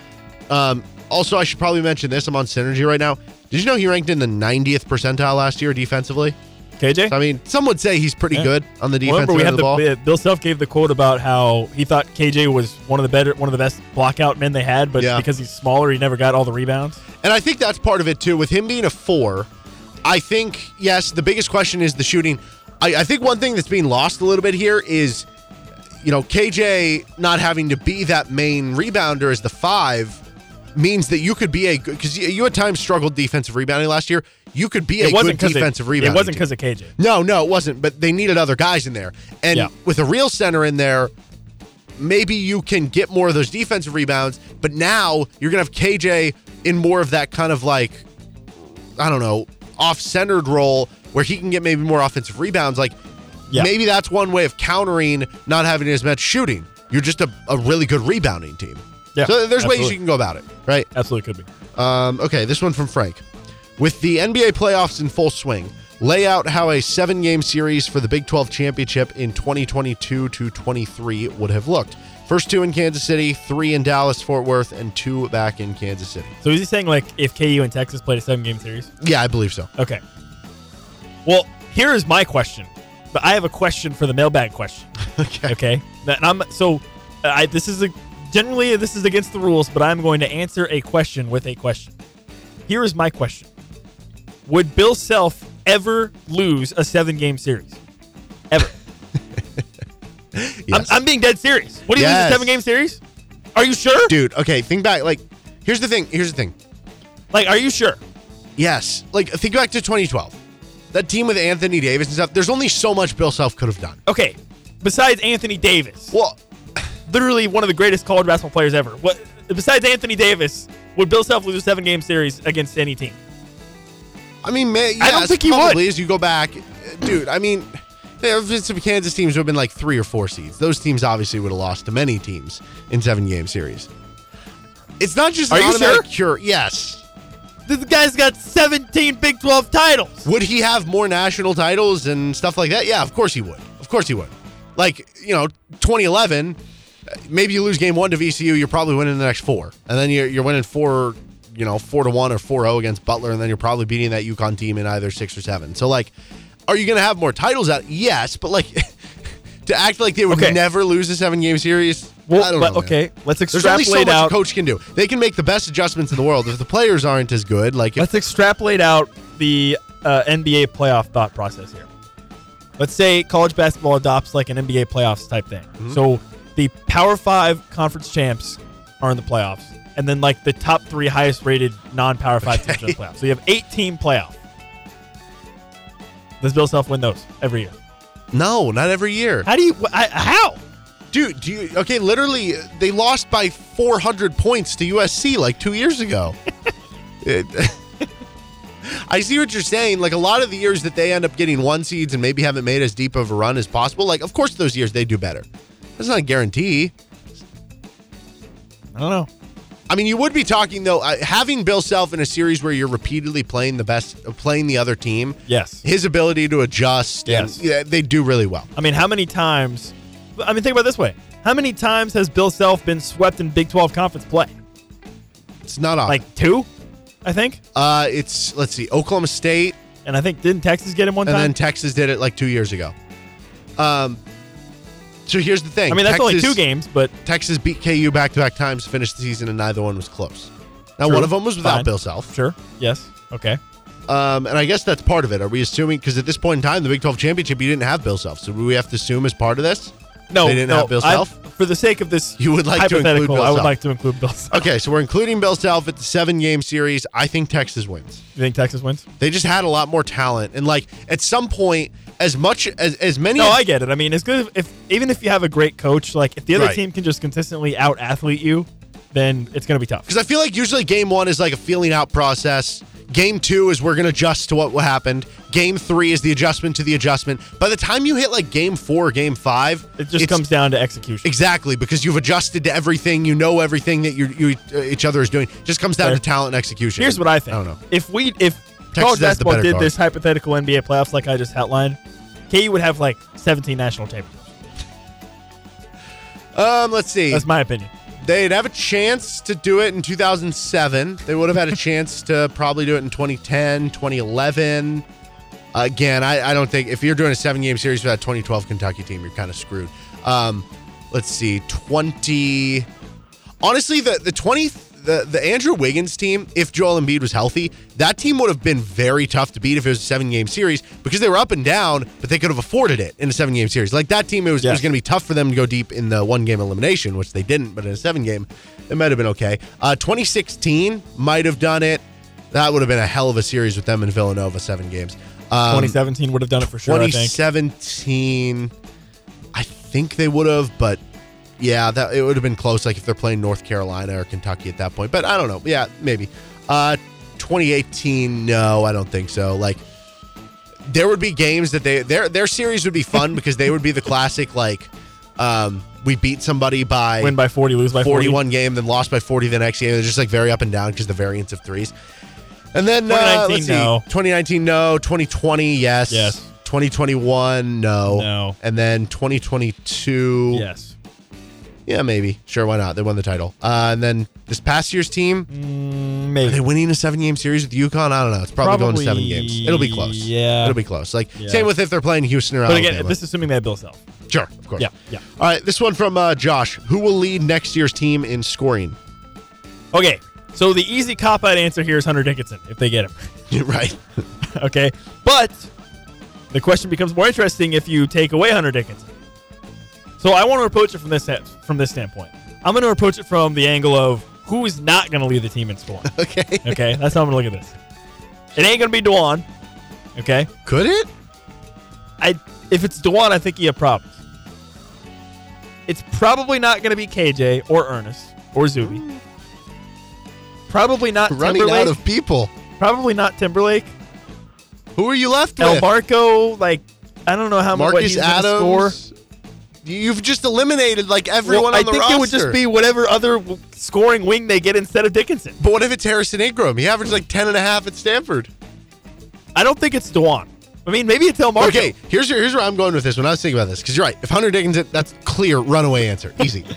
Um, also, I should probably mention this. I'm on Synergy right now. Did you know he ranked in the 90th percentile last year defensively? KJ? I mean, some would say he's pretty Yeah. good on the defensive Remember, we end had of the ball. the, uh, Bill Self gave the quote about how he thought KJ was one of the better, one of the best blockout men they had, but Yeah. because he's smaller, he never got all the rebounds. And I think that's part of it too. With him being a four, I think, yes, the biggest question is the shooting. I, I think one thing that's being lost a little bit here is, you know, KJ not having to be that main rebounder as the five means that you could be a good, because you, you at times struggled defensive rebounding last year. You could be a It wasn't good defensive it, rebounding. it wasn't because of KJ. No, no, it wasn't. But they needed other guys in there. And Yeah. with a real center in there, maybe you can get more of those defensive rebounds. But now you're going to have KJ in more of that kind of like, I don't know, off centered role where he can get maybe more offensive rebounds. Like, Yeah. maybe that's one way of countering not having as much shooting. You're just a, a really good rebounding team. Yeah, So there's ways you can go about it, right? Absolutely could be. Um, okay, this one from Frank. With the NBA playoffs in full swing, lay out how a seven game series for the Big 12 championship in 2022 to 23 would have looked. First two in Kansas City, three in Dallas, Fort Worth, and two back in Kansas City. So is he saying like if KU and Texas played a seven game series? Yeah, I believe so. Okay. Well, here is my question, but I have a question for the mailbag question. [LAUGHS] Okay. Okay. And I'm so I this is a generally this is against the rules, but I'm going to answer a question with a question. Here is my question. Would Bill Self ever lose a seven game series? Ever. [LAUGHS] Yes. I'm, I'm being dead serious. What do you lose a seven game series? Are you sure? Dude, okay, think back. Like, here's the thing. Here's the thing. Like, are you sure? Yes. Like, think back to 2012. That team with Anthony Davis and stuff, there's only so much Bill Self could have done. Okay. Besides Anthony Davis, Well, literally one of the greatest college basketball players ever. What besides Anthony Davis, would Bill Self lose a seven game series against any team? I mean, may, I don't yes, think he would. as you go back, dude. I mean, there have been some Kansas teams who have been like three or four seeds. Those teams obviously would have lost to many teams in seven game series. It's not just Are you automatic cure. Yes, This guy's got 17 Big 12 titles. Would he have more national titles and stuff like that? Yeah, of course he would. Of course he would. Like, you know, 2011, maybe you lose game one to VCU, you're probably winning the next four. And then you're, you're winning four, you know, four to one or 4 0 against Butler. And then you're probably beating that UConn team in either six or seven. So, like, are you going to have more titles out? Yes. But, like, [LAUGHS] to act like they would Okay. never lose a seven game series, Well, I don't but know. okay, let's There's only so extrapolate much out. a coach can do. They can make the best adjustments in the world. If the players aren't as good, like if Let's extrapolate out the uh, NBA playoff thought process here. Let's say college basketball adopts like an NBA playoffs type thing. Mm-hmm. So the Power Five conference champs are in the playoffs, and then like the top three highest rated non-Power Five teams are in the [LAUGHS] playoffs. So you have eight team playoff. Does Bill Self win those every year? no, not every year. How do you? wh- I, how? Dude, do you okay? Literally, they lost by 400 points to USC like two years ago. [LAUGHS] It- [LAUGHS] I see what you're saying. Like a lot of the years that they end up getting one seeds and maybe haven't made as deep of a run as possible. Like, of course, those years they do better. That's not a guarantee. I don't know. I mean, you would be talking though, uh, having Bill Self in a series where you're repeatedly playing the best, uh, playing the other team. Yes. His ability to adjust, Yes. and yeah, they do really well. I mean, how many times? I mean, think about it this way: How many times has Bill Self been swept in Big 12 conference play? It's not often. Like two, I think. uh, it's let's see, Oklahoma State, And I think didn't Texas get him one and time? And then Texas did it like two years ago. Um, so here's the thing. I mean, that's only two games, but Texas beat KU back to back times, finished the season, and neither one was close. Now, True. one of them was without Fine. Bill Self. sure, yes, okay. Um, and I guess that's part of it. Are we assuming because at this point in time, the Big 12 championship, you didn't have Bill Self, so we have to assume as part of this? No, They didn't no, have Bill I- Self? For the sake of this, You would like to include Bill I would Self. like to include Bill Self. Okay, so we're including Bill Self at the seven game series. I think Texas wins. You think Texas wins? They just had a lot more talent, and like at some point, as much as as many. No, I get it. I mean, it's good if, if even if you have a great coach, like if the other Right. team can just consistently out athlete you, then it's going to be tough. Because I feel like usually game one is like a feeling out process. Game two is we're going to adjust to what happened. Game three is the adjustment to the adjustment. By the time you hit like game four, game five, It just comes down to execution. exactly because you've adjusted to everything. You know everything that you, you uh, each other is doing. Just comes down Fair. to talent and execution. Here's what I think. I don't know. If we if Texas college basketball did card. this hypothetical NBA playoffs like I just outlined, KU would have like 17 national championships. Um, let's see. That's my opinion. They'd have a chance to do it in 2007. They would have had a [LAUGHS] chance to probably do it in 2010, 2011. Again, I, I don't think if you're doing a seven game series for that 2012 Kentucky team, you're kind of screwed. Um, let's see, 20. Honestly, the the 20 the the Andrew Wiggins team, if Joel Embiid was healthy, that team would have been very tough to beat if it was a seven game series because they were up and down, but they could have afforded it in a seven game series. Like that team, it was, it was going to be tough for them to go deep in the one game elimination, which they didn't, but in a seven game, it might have been okay. Uh, 2016 might have done it. That would have been a hell of a series with them in Villanova, seven games. Um, 2017 would have done it for sure. I think. 2017, I think they would have, but yeah, that it would have been close. Like if they're playing North Carolina or Kentucky at that point, but I don't know. Yeah, maybe. Uh, 2018, no, I don't think so. Like there would be games that they their their series would be fun [LAUGHS] because they would be the classic like um we beat somebody by Win by 40, lose by 40. 41 game, then lost by 40 the next game. They're just like very up and down because the variance of threes. And then uh, 2019, let's see. no. 2019, no. 2020, yes. Yes. 2021, no. No. And then 2022, Yes. Yeah, maybe. Sure, why not? They won the title. Uh, and then this past year's team, Mm, are maybe. they winning a seven game series with UConn? I don't know. It's probably, going to seven games. It'll be close. yeah. It'll be close. Like, Yeah. same with if they're playing Houston or But Alabama. again, this is assuming they have Bill Self. sure, of course. Yeah, yeah. All right, this one from uh, Josh. Who will lead next year's team in scoring? Okay, so the easy cop out answer here is Hunter Dickinson if they get him. [LAUGHS] [LAUGHS] right. okay, but the question becomes more interesting if you take away Hunter Dickinson. So I want to approach it from this from this standpoint. I'm going to approach it from the angle of who is not going to lead the team in scoring. [LAUGHS] Okay. Okay, that's how I'm going to look at this. It ain't going to be Dajuan. Okay, Could it? I if it's Dajuan, I think he have problems. It's probably not going to be KJ or Ernest or Zuby. Mm. Probably not Running Timberlake. out of people. probably not Timberlake. Who are you left El with? Marco, like I don't know how much Marcus he's gonna score. You've just eliminated like everyone Well, on the I think roster. it would just be whatever other scoring wing they get instead of Dickinson. But what if it's Harrison Ingram? He averaged like 10 and a half at Stanford. I don't think it's Dajuan. I mean, maybe it's Marco. Okay, here's your, here's where I'm going with this when I was thinking about this because you're right. If Hunter Dickinson, that's clear runaway answer, easy. [LAUGHS]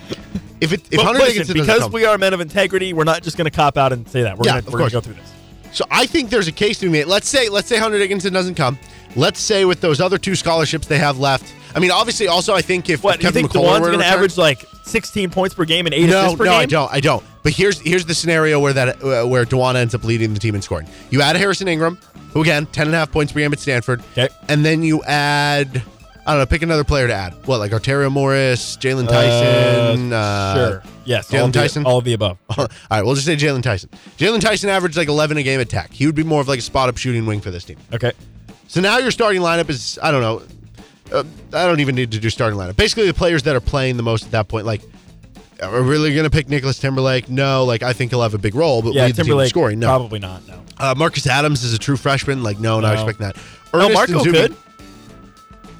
If it if But Hunter listen, Dickinson doesn't because come- we are men of integrity, we're not just going to cop out and say that. We're Yeah, going to go through this. So I think there's a case to be made. Let's say let's say Hunter Dickinson doesn't come. Let's say with those other two scholarships they have left. I mean, obviously, also I think if, What if do you Kevin think McCullough Dajuan's going to average like 16 points per game and eight No, assists per no, game? I don't. I don't. But here's here's the scenario where that uh, where Dajuan ends up leading the team in scoring. You add Harrison Ingram, who again ten and a half points per game at Stanford. Okay. And then you add. I don't know. Pick another player to add. What, like Arterio Morris, Jaylon Tyson? Uh, sure. Yes. Jaylon all of the- Tyson? all of the above. [LAUGHS] All right, we'll just say Jaylon Tyson. Jaylon Tyson averaged like 11 a game at Tech. He would be more of like a spot up shooting wing for this team. Okay. So now your starting lineup is I don't know. Uh, I don't even need to do starting lineup. Basically, the players that are playing the most at that point, like, are we really going to pick Nicholas Timberlake? No. Like, I think he'll have a big role, but Yeah, lead the team in scoring. No. probably not. No. Uh, Marcus Adams is a true freshman. Like, no, not No. expecting that. No, Ernest Marco Nzubi- could.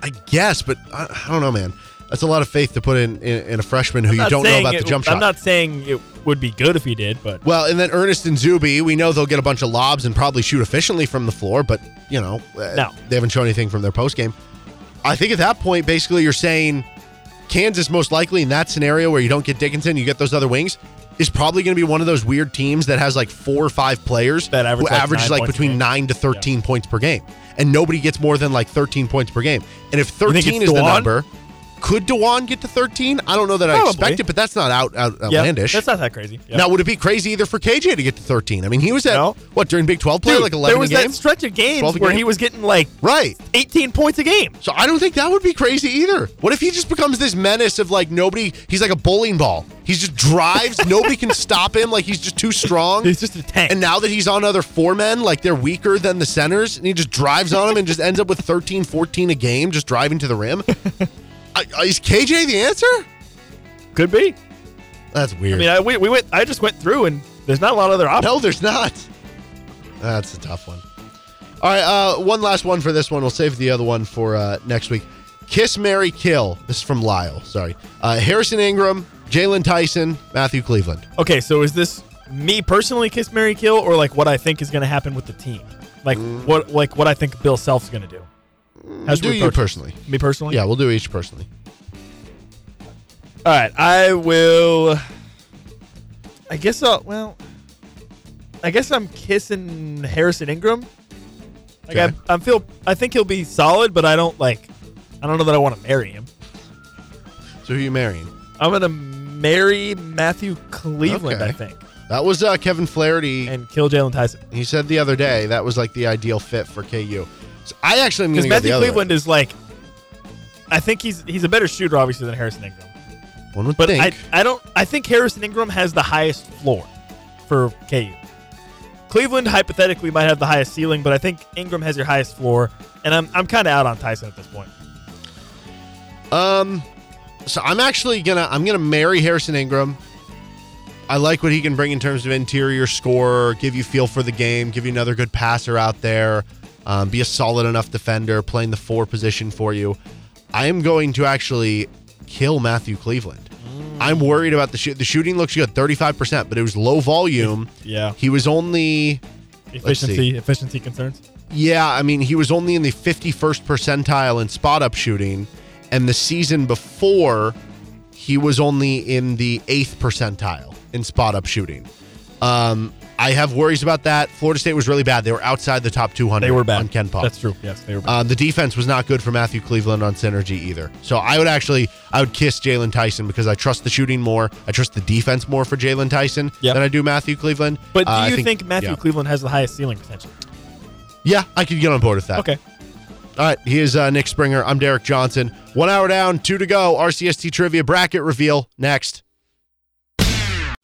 I guess, but I, I don't know, man. That's a lot of faith to put in in, in a freshman who you don't know about the jump shot. I'm not saying it would be good if he did, but Well, and then Ernest and Zuby, we know they'll get a bunch of lobs and probably shoot efficiently from the floor, but you know, uh, No. they haven't shown anything from their post game. I think at that point, basically, you're saying Kansas most likely in that scenario where you don't get Dickinson, you get those other wings, is probably going to be one of those weird teams that has like four or five players That average, who like, averages like between nine to thirteen points per game, and nobody gets more than like thirteen points per game. And if thirteen is the number. Could Dajuan get to 13? I don't know that I Probably. expect it, but that's not out, out outlandish. that's not that crazy. Yeah. Now, would it be crazy either for KJ to get to 13? I mean, he was at No. what during Big 12 play, Dude, like 11 there was that stretch of games where game? he was getting like right? 18 points a game. So I don't think that would be crazy either. What if he just becomes this menace of like nobody? He's like a bowling ball. He just drives. [LAUGHS] nobody can stop him. Like he's just too strong. He's just a tank. and now that he's on other four men, like they're weaker than the centers, and he just drives on them and just ends up with 13, 14 a game, just driving to the rim. [LAUGHS] Is KJ the answer? Could be. That's weird. I mean, I, we, we went. I just went through, and there's not a lot of other options. No, there's not. That's a tough one. All right, uh, one last one for this one. We'll save the other one for uh, next week. Kiss, Mary, Kill. This is from Lyle. Sorry. Uh, Harrison Ingram, Jaylon Tyson, Matthew Cleveland. Okay, so is this me personally, kiss Mary Kill, or like what I think is going to happen with the team? Like what, like what I think Bill Self's going to do? How Do we you personally? Me personally? Yeah, we'll do each personally. All right, I will. I guess I'll. Well, I guess I'm kissing Harrison Ingram. Like Okay. I, I feel. I think he'll be solid, but I don't like. I don't know that I want to marry him. So who are you marrying? I'm gonna marry Matthew Cleveland. Okay. I think, That was uh, Kevin Flaherty. and kill Jaylon Tyson. he said the other day that was like the ideal fit for KU. So I actually am going Because to go the Matthew other Cleveland way. is like. I think he's he's a better shooter, obviously, than Harrison Ingram. One would But think. I, I don't I think Harrison Ingram has the highest floor for KU. Cleveland hypothetically might have the highest ceiling, but I think Ingram has your highest floor, and I'm I'm kind of out on Tyson at this point. Um, so I'm actually gonna I'm gonna marry Harrison Ingram. I like what he can bring in terms of interior score, give you feel for the game, give you another good passer out there, um, be a solid enough defender, playing the four position for you. I am going to actually kill Matthew Cleveland. I'm worried about the shoot. The shooting looks good, 35%, but it was low volume. Yeah, He was only efficiency efficiency concerns. yeah, I mean, he was only in the 51st percentile in spot up shooting. And the season before, he was only in the eighth percentile in spot up shooting. Um, I have worries about that. Florida State was really bad. They were outside the top 200 They were bad. on KenPom. That's true. Yes, they were bad. Um, the defense was not good for Matthew Cleveland on synergy either. So I would actually, I would kiss Jaylon Tyson because I trust the shooting more. I trust the defense more for Jaylon Tyson Yep. than I do Matthew Cleveland. but do Uh, you think, Matthew yeah. Cleveland has the highest ceiling potential? Yeah, I could get on board with that. Okay. All right, he is uh, Nick Springer. I'm Derek Johnson. One hour down, two to go. RCST trivia bracket reveal next.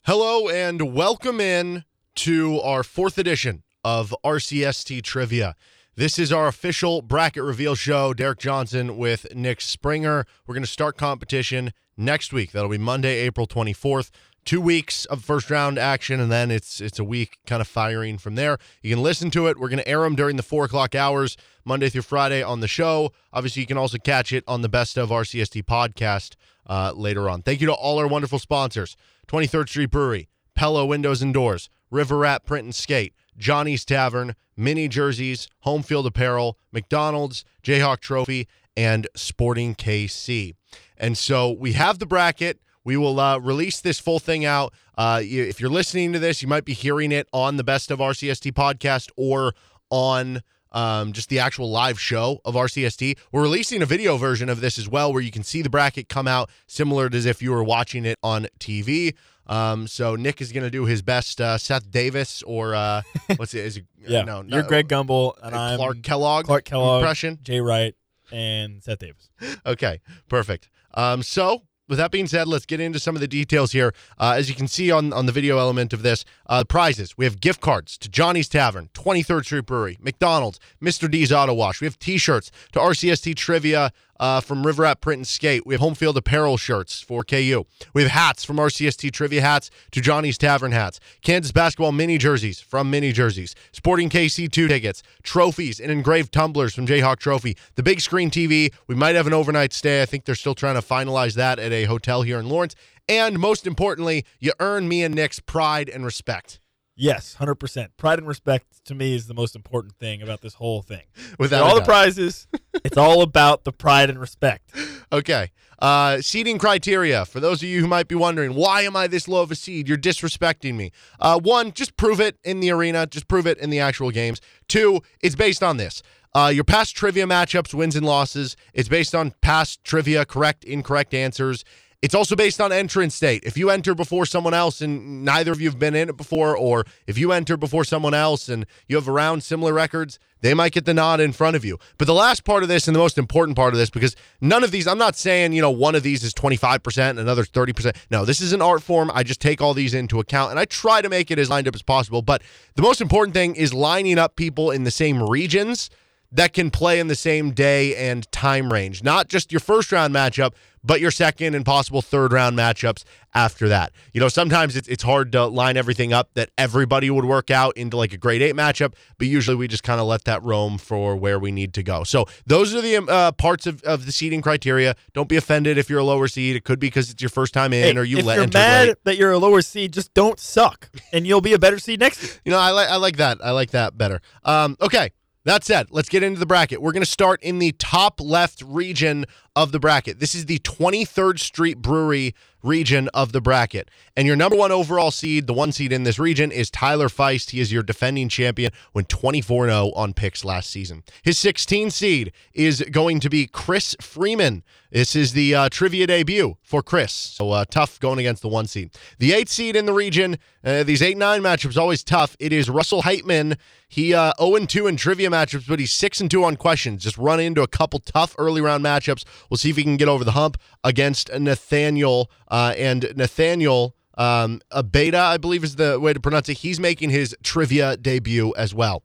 Hello and welcome in to our fourth edition of RCST trivia. This is our official bracket reveal show. Derek Johnson with Nick Springer. We're going to start competition next week. That'll be Monday, April 24th. two weeks of first round action, and then it's it's a week kind of firing from there. You can listen to it. We're going to air them during the four o'clock hours, Monday through Friday on the show. Obviously, you can also catch it on the Best of RCST podcast uh, later on. Thank you to all our wonderful sponsors 23rd Street Brewery, Pella Windows and Doors, River Rat Print and Skate, Johnny's Tavern, Mini Jerseys, Home Field Apparel, McDonald's, Jayhawk Trophy, and Sporting KC. And so we have the bracket. We will uh, release this full thing out. Uh, if you're listening to this, you might be hearing it on the Best of RCST podcast or on um, just the actual live show of RCST. We're releasing a video version of this as well, where you can see the bracket come out similar to as if you were watching it on TV. Um, so Nick is going to do his best uh, Seth Davis or uh, [LAUGHS] what's it? Is it Yeah, no, you're no, Greg Gumbel, and I'm Clark Kellogg Clark Kellogg, impression. Jay Wright, and Seth Davis. [LAUGHS] Okay, perfect. Um, so with that being said, let's get into some of the details here. Uh, as you can see on, on the video element of this, uh, prizes. We have gift cards to Johnny's Tavern, 23rd Street Brewery, McDonald's, Mr. D's Auto Wash. We have t-shirts to RCST Trivia uh, from River Rat Print and Skate. We have home field apparel shirts for KU. We have hats from RCST Trivia hats to Johnny's Tavern hats. Kansas basketball mini jerseys from Mini Jerseys. Sporting KC2 tickets. Trophies and engraved tumblers from Jayhawk Trophy. The big screen TV. We might have an overnight stay. I think they're still trying to finalize that at a hotel here in Lawrence. And most importantly, you earn me and Nick's pride and respect. Yes, hundred percent. Pride and respect to me is the most important thing about this whole thing. [LAUGHS] Without all the prizes, [LAUGHS] it's all about the pride and respect. Okay. Uh, seeding criteria. For those of you who might be wondering, why am I this low of a seed? You're disrespecting me. Uh, one, just prove it in the arena. Just prove it in the actual games. Two, it's based on this. Uh, your past trivia matchups, wins and losses. It's based on past trivia, correct, incorrect answers. It's also based on entrance date. If you enter before someone else and neither of you have been in it before, or if you enter before someone else and you have around similar records, they might get the nod in front of you. But the last part of this and the most important part of this, because none of these, I'm not saying, you know, one of these is 25% and another 30%. No, this is an art form. I just take all these into account and I try to make it as lined up as possible. But the most important thing is lining up people in the same regions that can play in the same day and time range. Not just your first round matchup, but your second and possible third round matchups after that. You know, sometimes it's, it's hard to line everything up that everybody would work out into like a grade eight matchup, but usually we just kind of let that roam for where we need to go. So those are the uh, parts of, of the seeding criteria. Don't be offended if you're a lower seed. It could be because it's your first time in Hey, or you if let you're mad late. that you're a lower seed, just don't suck, and you'll be a better seed next year. You know, I like I like that. I like that better. Um, okay. That said, let's get into the bracket. We're going to start in the top left region of the bracket. This is the 23rd Street Brewery region of the bracket. And your number one overall seed, the one seed in this region, is Tyler Feist. He is your defending champion, went 24 0 on picks last season. His 16 seed is going to be Chris Freeman. This is the uh, trivia debut for Chris. So uh, tough going against the one seed. The eight seed in the region, uh, these 8 9 matchups always tough. It is Russell Heitman. He uh, 0 2 in trivia matchups, but he's 6 2 on questions. Just run into a couple tough early round matchups. We'll see if he can get over the hump against Nathaniel. Uh, and Nathaniel um, Abeda, I believe is the way to pronounce it. He's making his trivia debut as well.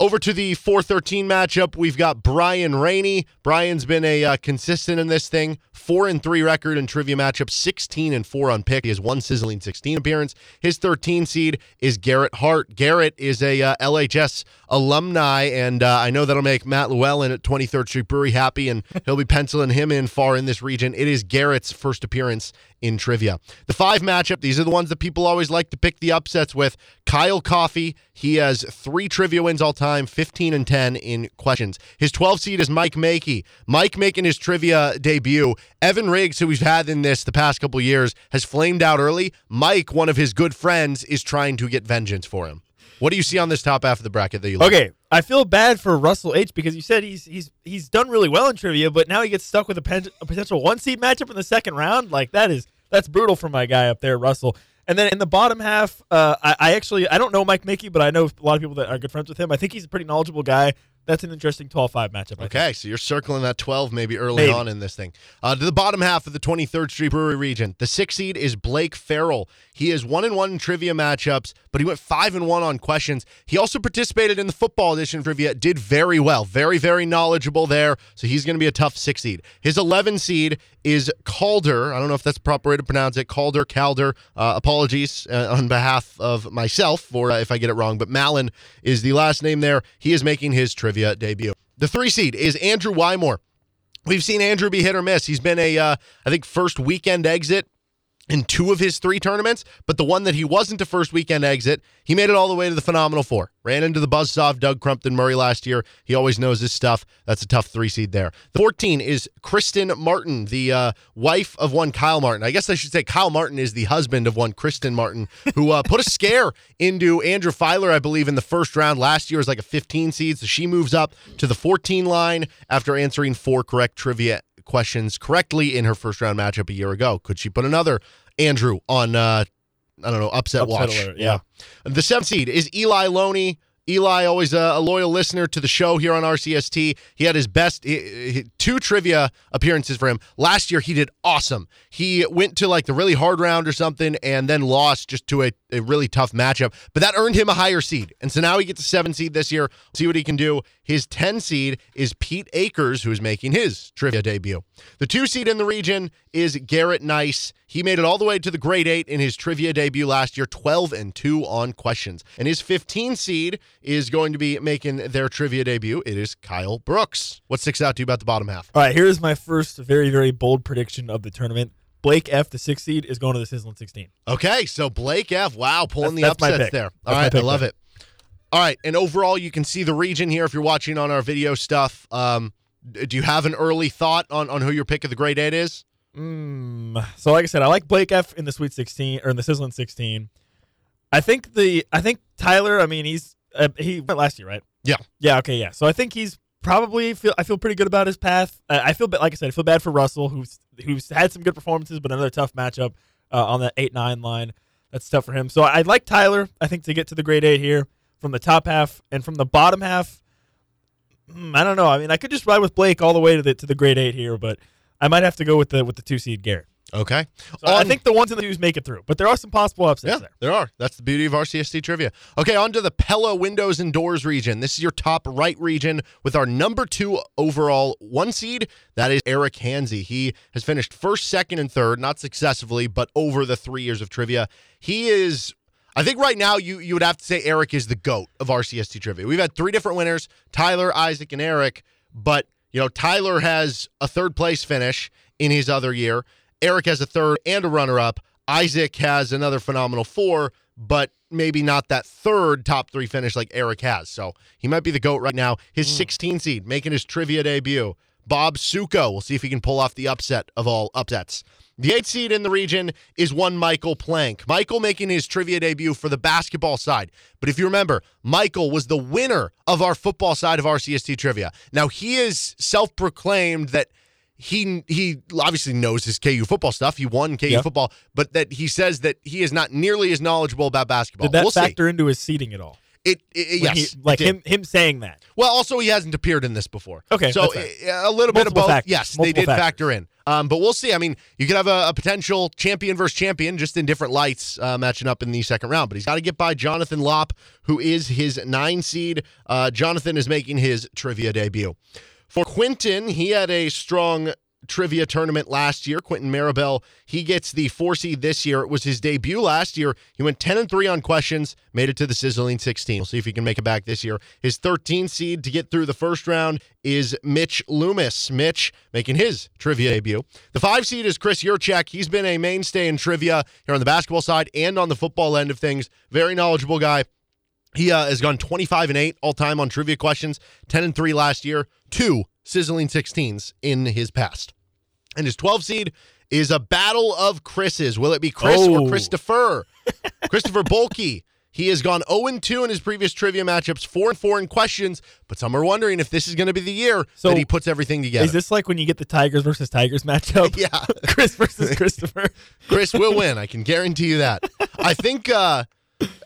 Over to the 413 matchup, we've got Brian Rainey. Brian's been a uh, consistent in this thing. Four and three record in trivia matchup, 16 and four on pick. He has one sizzling 16 appearance. His 13 seed is Garrett Hart. Garrett is a uh, LHS alumni, and uh, I know that'll make Matt Llewellyn at 23rd Street Brewery happy, and he'll be penciling him in far in this region. It is Garrett's first appearance in trivia. The five matchup, these are the ones that people always like to pick the upsets with. Kyle Coffey, he has three trivia wins all time, 15 and 10 in questions. His 12 seed is Mike Makey. Mike making his trivia debut. Evan Riggs, who we've had in this the past couple years, has flamed out early. Mike, one of his good friends, is trying to get vengeance for him. What do you see on this top half of the bracket that you like? Okay, I feel bad for Russell H because you said he's he's he's done really well in trivia, but now he gets stuck with a, pen, a potential one seed matchup in the second round. Like that is that's brutal for my guy up there, Russell. And then in the bottom half, uh, I, I actually I don't know Mike Mickey, but I know a lot of people that are good friends with him. I think he's a pretty knowledgeable guy. that's an interesting 12-5 matchup. I think. Okay, so you're circling that 12 maybe early Maybe. on in this thing. Uh, to the bottom half of the 23rd Street Brewery region, the six seed is Blake Farrell. He is one and one in trivia matchups, but he went five and one on questions. He also participated in the football edition trivia, did very well, very very knowledgeable there. So he's going to be a tough six seed. His 11 seed is Calder. I don't know if that's the proper way to pronounce it. Calder, Calder. Uh, apologies uh, on behalf of myself for uh, if I get it wrong, but Malin is the last name there. He is making his trivia debut. The three seed is Andrew Wymore. We've seen Andrew be hit or miss. He's been a, uh, I think, first weekend exit in two of his three tournaments, but the one that he wasn't a first weekend exit, he made it all the way to the Phenomenal Four. Ran into the buzzsaw of Doug Crumpton Murray last year. He always knows his stuff. That's a tough three seed there. The 14 is Kristen Martin, the uh, wife of one Kyle Martin. I guess I should say Kyle Martin is the husband of one Kristen Martin, who uh, put a scare into Andrew Filer, I believe, in the first round last year as like a 15 seed. So she moves up to the 14 line after answering four correct trivia questions correctly in her first round matchup a year ago. Could she put another Andrew on uh I don't know, upset, Upset watch. alert, yeah. The seventh seed is Eli Loney. Eli, always a, a loyal listener to the show here on RCST. He had his best he- he- two trivia appearances for him. Last year, he did awesome. He went to like the really hard round or something and then lost just to a, a really tough matchup, but that earned him a higher seed. And so now he gets a seven seed this year. See what he can do. His 10 seed is Pete Akers, who's making his trivia debut. The two seed in the region is Garrett Nice. He made it all the way to the grade eight in his trivia debut last year, 12 and 2 on questions. And his 15 seed is going to be making their trivia debut. It is Kyle Brooks. What sticks out to you about the bottom half? All right, here's my first very, very bold prediction of the tournament. Blake F, the sixth seed, is going to the Sizzling 16. Okay, so Blake F. Wow, pulling That's- the that's upsets there. That's All my right, I love there. it. All right, and overall, you can see the region here if you're watching on our video stuff. Um, do you have an early thought on, on who your pick of the grade eight is? Mm, so, like I said, I like Blake F in the Sweet 16 or in the Sizzling 16. I think the I think Tyler. I mean, he's uh, he went last year, right? Yeah. Yeah. Okay. Yeah. So I think he's probably feel. I feel pretty good about his path. Uh, I feel like I said, I feel bad for Russell, who's who's had some good performances, but another tough matchup uh, on that eight nine line. That's tough for him. So I'd like Tyler. I think to get to the grade eight here from the top half and from the bottom half. mm, I don't know. I mean, I could just ride with Blake all the way to the to the grade eight here, but I might have to go with the with the two seed Garrett. Okay. So I think the ones in the twos make it through, but there are some possible upsets Yeah, there. there are. That's the beauty of RCST trivia. Okay, on to the Pella windows and doors region. This is your top right region with our number two overall one seed. That is Eric Hansey. He has finished first, second, and third, not successively, but over the three years of trivia. He is. I think right now you you would have to say Eric is the goat of RCST trivia. We've had three different winners: Tyler, Isaac, and Eric. But you know, Tyler has a third place finish in his other year. Eric has a third and a runner up. Isaac has another phenomenal four, but maybe not that third top three finish like Eric has. So he might be the GOAT right now. His hmm. 16 seed making his trivia debut. Bob Suko. We'll see if he can pull off the upset of all upsets. The eighth seed in the region is one Michael Plank. Michael making his trivia debut for the basketball side. But if you remember, Michael was the winner of our football side of RCST trivia. Now he is self-proclaimed that he he obviously knows his KU football stuff. He won KU Yeah. football, but that he says that he is not nearly as knowledgeable about basketball. Did that we'll factor into his seating at all? It, it- yes, he- like it him him saying that. Well, also he hasn't appeared in this before. Okay, so uh, a little bit of both. factors. Yes, they did factors. factor in. Um, but we'll see. I mean, you could have a, a potential champion versus champion just in different lights uh, matching up in the second round. But he's got to get by Jonathan Lopp, who is his nine seed. Uh, Jonathan is making his trivia debut. For Quinton, he had a strong trivia tournament last year. Quentin Maribel, he gets the four seed this year. It was his debut last year. He went 10 and 3 on questions, made it to the sizzling 16. We'll see if he can make it back this year. His 13 seed to get through the first round is Mitch Loomis. Mitch making his trivia debut. The five seed is Chris Yurchak. He's been a mainstay in trivia here on the basketball side and on the football end of things. Very knowledgeable guy. He uh, has gone 25 and 8 all time on trivia questions, 10 and 3 last year, two sizzling 16s in his past. And his 12 seed is a battle of Chris's. Will it be Chris Oh. or Christopher? [LAUGHS] Christopher Bolke. He has gone 0 and 2 in his previous trivia matchups, 4 and 4 in questions, but some are wondering if this is going to be the year So, that he puts everything together. Is this like when you get the Tigers versus Tigers matchup? [LAUGHS] yeah. [LAUGHS] Chris versus Christopher. Chris will win. I can guarantee you that. I think Uh,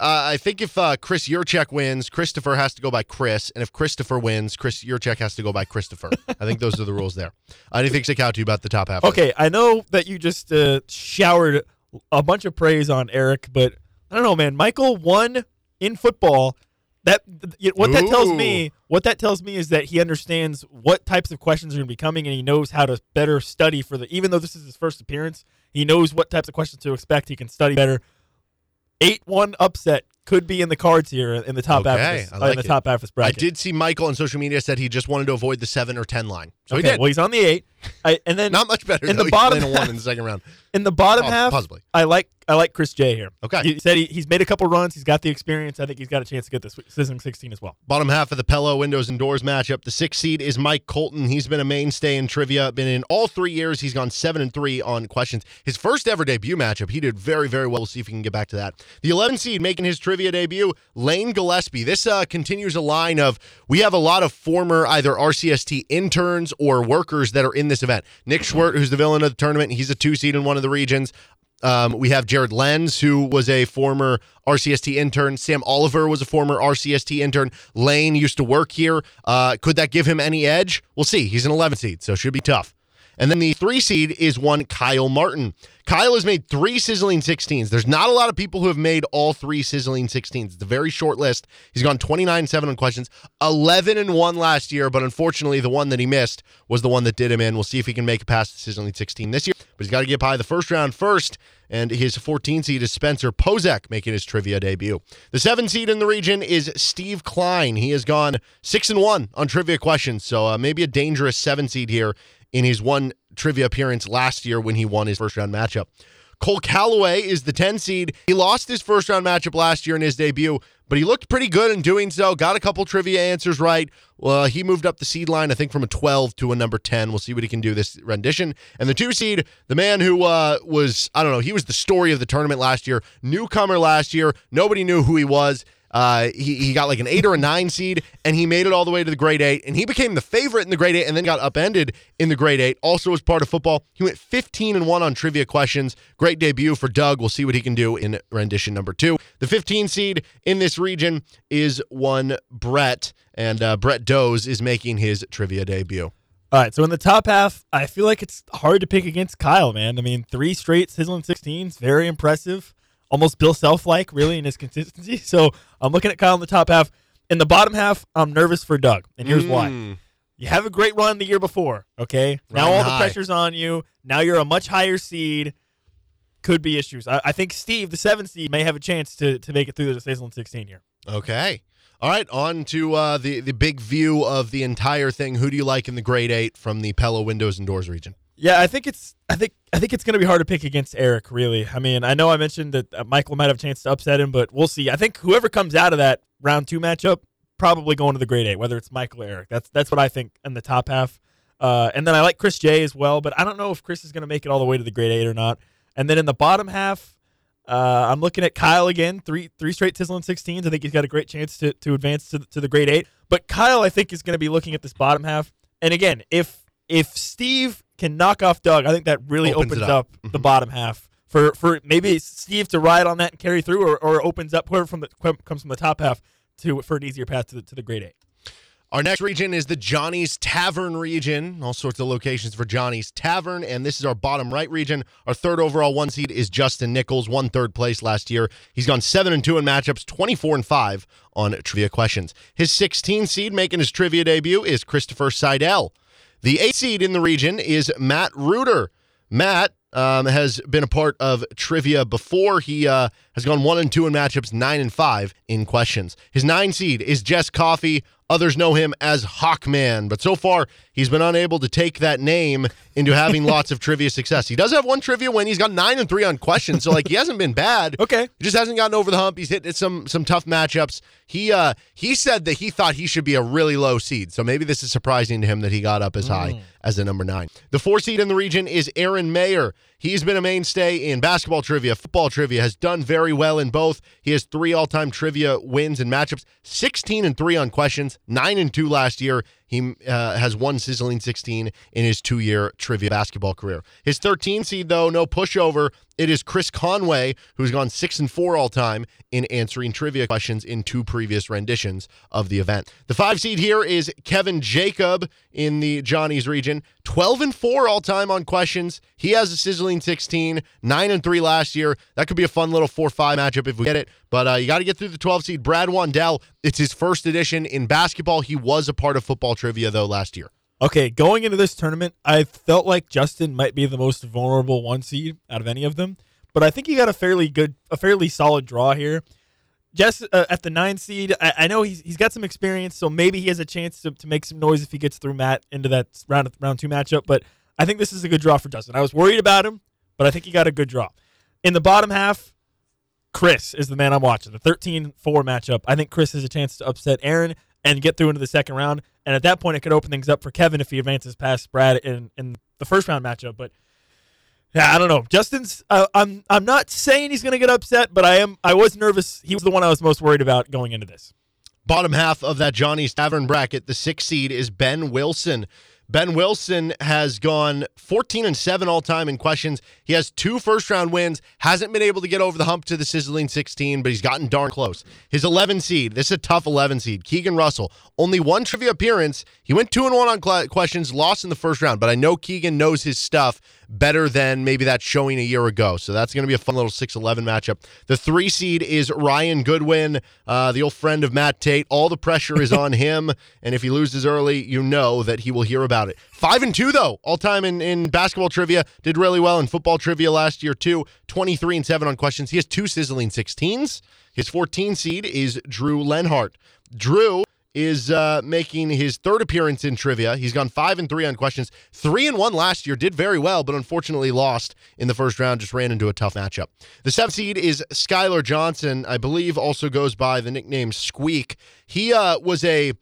I think if uh, Chris Yurchek wins, Christopher has to go by Chris, and if Christopher wins, Chris Yurchek has to go by Christopher. I think those are the rules there. Anything stick out to you about the top half? Okay, I know that you just uh, showered a bunch of praise on Eric, but I don't know, man. Michael won in football. That th- what that tells me, what that tells me is that he understands what types of questions are going to be coming, and he knows how to better study for the. Even though this is his first appearance, he knows what types of questions to expect. He can study better. Eight one upset could be in the cards here in the top half. Okay, Of this, I uh, in the it. top half of this I did see Michael on social media said he just wanted to avoid the seven or ten line, so okay, he did. well, he's on the eight. I, and then [LAUGHS] Not much better. in though. the bottom a one in the second round. [LAUGHS] In the bottom Pos- half, possibly. I like I like Chris J here. Okay. he said he, he's made a couple runs. He's got the experience. I think he's got a chance to get this season 16 as well. Bottom half of the Pella Windows and Doors matchup. The sixth seed is Mike Colton. He's been a mainstay in trivia. Been in all three years. He's gone seven and three on questions. His first ever debut matchup, he did very, very well. We'll see if we can get back to that. The 11 seed making his trivia debut, Lane Gillespie. This uh, continues a line of we have a lot of former either RCST interns or workers that are in this event. Nick Schwert, who's the villain of the tournament, he's a two seed in one of the regions. Um, we have Jared Lenz, who was a former RCST intern. Sam Oliver was a former RCST intern. Lane used to work here. Uh, could that give him any edge? We'll see. He's an 11 seed, so should be tough. And then the three seed is one Kyle Martin. Kyle has made three sizzling 16s. There's not a lot of people who have made all three sizzling 16s. It's a very short list. He's gone 29 7 on questions, 11 and 1 last year, but unfortunately, the one that he missed was the one that did him in. We'll see if he can make it past the sizzling 16 this year, but he's got to get by the first round first. And his 14 seed is Spencer Pozek making his trivia debut. The seven seed in the region is Steve Klein. He has gone six and one on trivia questions, so uh, maybe a dangerous seven seed here in his one trivia appearance last year when he won his first round matchup. Cole Calloway is the 10 seed. He lost his first round matchup last year in his debut, but he looked pretty good in doing so. Got a couple trivia answers right. Well, he moved up the seed line, I think, from a 12 to a number 10. We'll see what he can do this rendition. And the two seed, the man who uh, was, I don't know, he was the story of the tournament last year, newcomer last year. Nobody knew who he was. Uh, he, he got like an eight or a nine seed, and he made it all the way to the grade eight, and he became the favorite in the grade eight, and then got upended in the grade eight. Also, as part of football, he went 15 and one on trivia questions. Great debut for Doug. We'll see what he can do in rendition number two. The 15 seed in this region is one Brett, and uh, Brett Doze is making his trivia debut. All right, so in the top half, I feel like it's hard to pick against Kyle, man. I mean, three straight sizzling 16s, very impressive. Almost Bill Self like, really, in his consistency. [LAUGHS] So I'm looking at Kyle in the top half. In the bottom half, I'm nervous for Doug, and here's why. Mm. You have a great run the year before, okay? Now all the pressure's on you. Now you're a much higher seed. Could be issues. I, I think Steve, the seventh seed, may have a chance to, to make it through the sizzling 16 here. Okay. All right, on to uh, the the big view of the entire thing. Who do you like in the grade eight from the Pella Windows and Doors region? Yeah, I think it's I think I think it's going to be hard to pick against Eric. Really, I mean, I know I mentioned that uh, Michael might have a chance to upset him, but we'll see. I think whoever comes out of that round two matchup probably going to the grade eight, whether it's Michael or Eric. That's that's what I think in the top half. Uh, and then I like Chris J as well, but I don't know if Chris is going to make it all the way to the grade eight or not. And then in the bottom half, uh, I'm looking at Kyle again, three three straight sizzling 16s. I think he's got a great chance to, to advance to the, to the grade eight. But Kyle, I think, is going to be looking at this bottom half. And again, if if Steve can knock off Doug, I think that really Opens opens, up. up, the mm-hmm. bottom half for for maybe Steve to ride on that and carry through, or, or opens up whoever from the comes from the top half to for an easier path to the, to the grade eight. Our next region is the Johnny's Tavern region. All sorts of locations for Johnny's Tavern, and this is our bottom right region. Our third overall one seed is Justin Nichols, won third place last year. He's gone seven and two in matchups, twenty four and five on trivia questions. His 16 seed making his trivia debut is Christopher Seidel. The eight seed in the region is Matt Reuter. Matt um, has been a part of trivia before. He uh, has gone one and two in matchups, nine and five in questions. His nine seed is Jess Coffey. Others know him as Hawkman, but so far he's been unable to take that name into having lots of trivia success. He does have one trivia win. He's got nine and three on questions, so like he hasn't been bad. [LAUGHS] Okay. He just hasn't gotten over the hump. He's hit some some tough matchups. He uh he said that he thought he should be a really low seed. So maybe this is surprising to him that he got up as high as the number nine. The four seed in the region is Aaron Mayer. He's been a mainstay in basketball trivia, football trivia, has done very well in both. He has three all-time trivia wins and matchups, 16 and 3 on questions, 9 and 2 last year. He uh, has one sizzling 16 in his two year trivia basketball career. His 13 seed, though, no pushover. It is Chris Conway, who's gone six and four all time in answering trivia questions in two previous renditions of the event. The five seed here is Kevin Jacob in the Johnny's region, 12 and four all time on questions. He has a sizzling 16, nine and three last year. That could be a fun little four-five matchup if we get it. But uh, you got to get through the 12 seed. Brad Wandell. It's his first edition in basketball. He was a part of football trivia though last year. Okay, going into this tournament, I felt like Justin might be the most vulnerable one seed out of any of them, but I think he got a fairly good, a fairly solid draw here. Just uh, at the nine seed, I, I, know he's he's got some experience, so maybe he has a chance to, to make some noise if he gets through Matt into that round round two matchup. But I think this is a good draw for Justin. I was worried about him, but I think he got a good draw. In the bottom half, Chris is the man I'm watching. The 13-4 matchup. I think Chris has a chance to upset Aaron and get through into the second round. And at that point, it could open things up for Kevin if he advances past Brad in, in the first round matchup. But yeah, I don't know. Justin's. Uh, I'm. I'm not saying he's going to get upset, but I am. I was nervous. He was the one I was most worried about going into this. Bottom half of that Johnny's Tavern bracket, the sixth seed is Ben Wilson. Ben Wilson has gone 14 and 7 all time in questions. He has two first round wins, hasn't been able to get over the hump to the sizzling 16, but he's gotten darn close. His 11 seed, this is a tough 11 seed. Keegan Russell, only one trivia appearance. He went 2 and 1 on questions, lost in the first round, but I know Keegan knows his stuff better than maybe that showing a year ago. So that's going to be a fun little 6 11 matchup. The three seed is Ryan Goodwin, uh, the old friend of Matt Tate. All the pressure is [LAUGHS] on him. And if he loses early, you know that he will hear about it. Five and two, though, all time in, in basketball trivia. Did really well in football trivia last year, too. 23 and 7 on questions. He has two sizzling 16s. His 14 seed is Drew Lenhart. Drew is uh, making his third appearance in trivia. He's gone five and three on questions. Three and one last year, did very well, but unfortunately lost in the first round. Just ran into a tough matchup. The seventh seed is Skylar Johnson. I believe also goes by the nickname Squeak. He uh, was a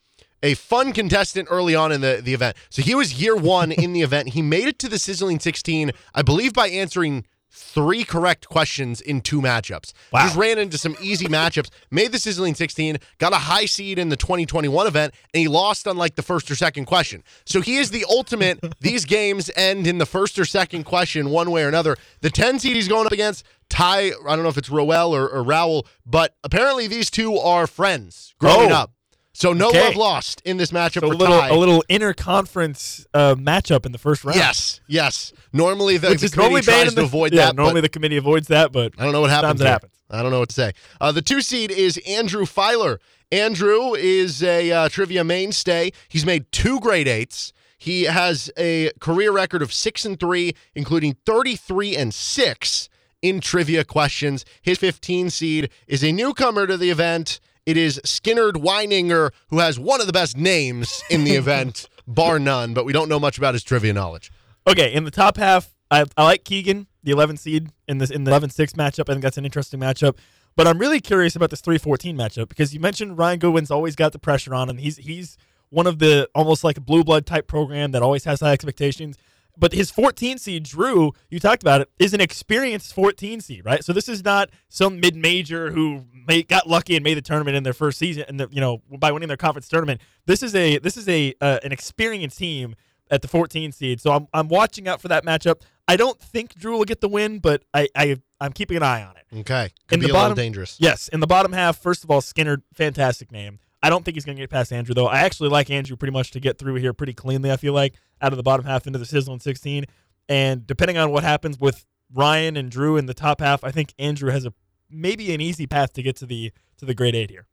a fun contestant early on in the, the event. So he was year one in the event. He made it to the sizzling 16, I believe, by answering three correct questions in two matchups. Wow. Just ran into some easy matchups, made the sizzling 16, got a high seed in the 2021 event, and he lost on like the first or second question. So he is the ultimate. [LAUGHS] these games end in the first or second question, one way or another. The 10 seed he's going up against, Ty, I don't know if it's Roel or, or Raoul, but apparently these two are friends growing oh. up. So no okay. love lost in this matchup. So a little, a little interconference uh, matchup in the first round. Yes, yes. Normally the, Which the committee tries to avoid yeah, that. Normally the committee avoids that, but I don't know what happens. Happens. I don't know what to say. Uh, the two seed is Andrew Filer. Andrew is a uh, trivia mainstay. He's made two grade eights. He has a career record of six and three, including thirty-three and six in trivia questions. His 15 seed is a newcomer to the event. It is Skinnerd Weininger, who has one of the best names in the [LAUGHS] event, bar none, but we don't know much about his trivia knowledge. Okay, in the top half, I, I like Keegan, the 11 seed in this in the 11-6 matchup. I think that's an interesting matchup. But I'm really curious about this 3-14 matchup because you mentioned Ryan Goodwin's always got the pressure on him. He's he's one of the almost like a blue blood type program that always has high expectations. But his 14 seed, Drew, you talked about it, is an experienced 14 seed, right? So this is not some mid major who made, got lucky and made the tournament in their first season, and you know by winning their conference tournament. This is a this is a uh, an experienced team at the 14 seed. So I'm I'm watching out for that matchup. I don't think Drew will get the win, but I, I I'm keeping an eye on it. Okay, could in be the a bottom, little dangerous. Yes, in the bottom half. First of all, Skinner, fantastic name. I don't think he's going to get past Andrew though. I actually like Andrew pretty much to get through here pretty cleanly. I feel like out of the bottom half into the sizzling 16, and depending on what happens with Ryan and Drew in the top half, I think Andrew has a maybe an easy path to get to the to the grade eight here.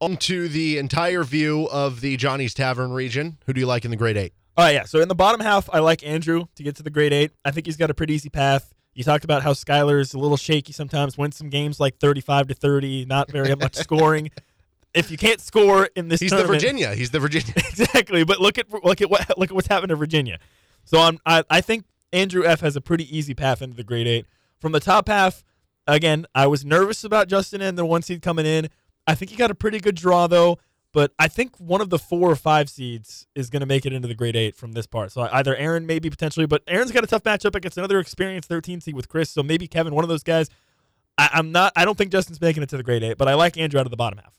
On to the entire view of the Johnny's Tavern region. Who do you like in the grade eight? Oh yeah, so in the bottom half, I like Andrew to get to the grade eight. I think he's got a pretty easy path. You talked about how Skylar is a little shaky sometimes, wins some games like thirty-five to thirty, not very much [LAUGHS] scoring. If you can't score in this, he's the Virginia. He's the Virginia. [LAUGHS] exactly, but look at look at what look at what's happened to Virginia. So I'm, I I think Andrew F has a pretty easy path into the grade eight. From the top half, again, I was nervous about Justin and the one seed coming in. I think he got a pretty good draw though. But I think one of the four or five seeds is going to make it into the grade eight from this part. So either Aaron, maybe potentially, but Aaron's got a tough matchup against another experienced 13 seed with Chris. So maybe Kevin, one of those guys. I, am not. I don't think Justin's making it to the grade eight, but I like Andrew out of the bottom half.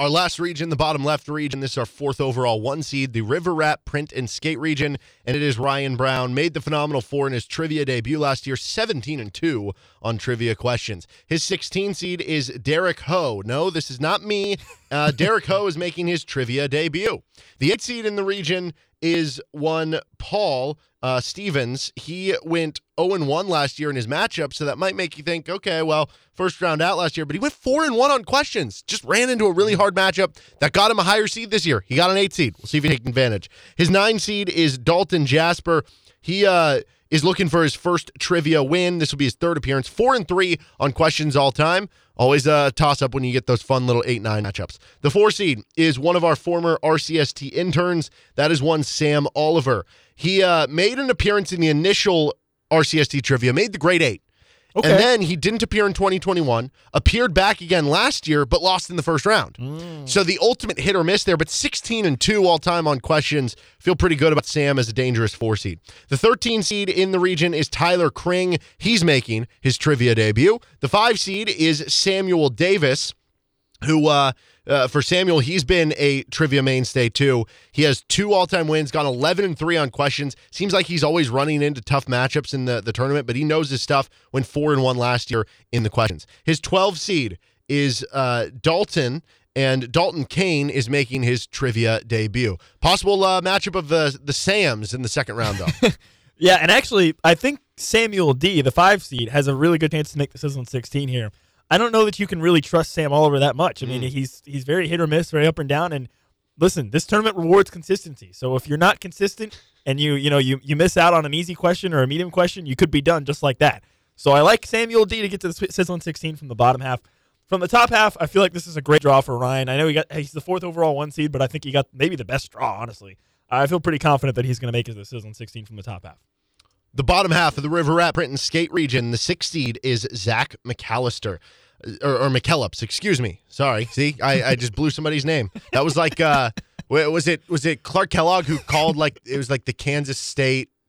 Our last region, the bottom left region, this is our fourth overall one seed, the River Rat Print and Skate region, and it is Ryan Brown. Made the phenomenal four in his trivia debut last year, 17 and 2 on trivia questions. His 16 seed is Derek Ho. No, this is not me. Uh, Derek Ho is making his trivia debut. The eight seed in the region is one Paul uh, Stevens. He went 0 1 last year in his matchup, so that might make you think, okay, well, first round out last year, but he went 4 and 1 on questions. Just ran into a really hard matchup that got him a higher seed this year. He got an eight seed. We'll see if he takes advantage. His nine seed is Dalton Jasper. He uh, is looking for his first trivia win. This will be his third appearance. Four and three on questions all time. Always a toss up when you get those fun little 8 9 matchups. The four seed is one of our former RCST interns. That is one Sam Oliver. He uh, made an appearance in the initial RCST trivia, made the grade eight. Okay. And then he didn't appear in 2021, appeared back again last year, but lost in the first round. So the ultimate hit or miss there, but 16 and 2 all time on questions. Feel pretty good about Sam as a dangerous four seed. The 13 seed in the region is Tyler Kring. He's making his trivia debut. The five seed is Samuel Davis who uh, uh, for Samuel, he's been a trivia mainstay too. He has two all-time wins, gone 11 and 3 on questions. Seems like he's always running into tough matchups in the, the tournament, but he knows his stuff. Went 4 and 1 last year in the questions. His 12 seed is uh, Dalton and Dalton Kane is making his trivia debut. Possible uh, matchup of the the Sams in the second round though. [LAUGHS] Yeah, and actually, I think Samuel D, the five seed, has a really good chance to make the Sizzling 16 here. I don't know that you can really trust Sam Oliver that much. I mean, mm. he's he's very hit or miss, very up and down. And listen, this tournament rewards consistency. So if you're not consistent and you you know you you miss out on an easy question or a medium question, you could be done just like that. So I like Samuel D to get to the Sizzling 16 from the bottom half. From the top half, I feel like this is a great draw for Ryan. I know he got he's the fourth overall one seed, but I think he got maybe the best draw. Honestly, I feel pretty confident that he's going to make it to the Sizzling 16 from the top half. The bottom half of the River Rat Print and Skate region, the sixth seed is Zach McAllister. Or, or McKellips, excuse me. Sorry. See, I, I just blew somebody's name. That was like uh was it was it Clark Kellogg who called like it was like the Kansas State uh,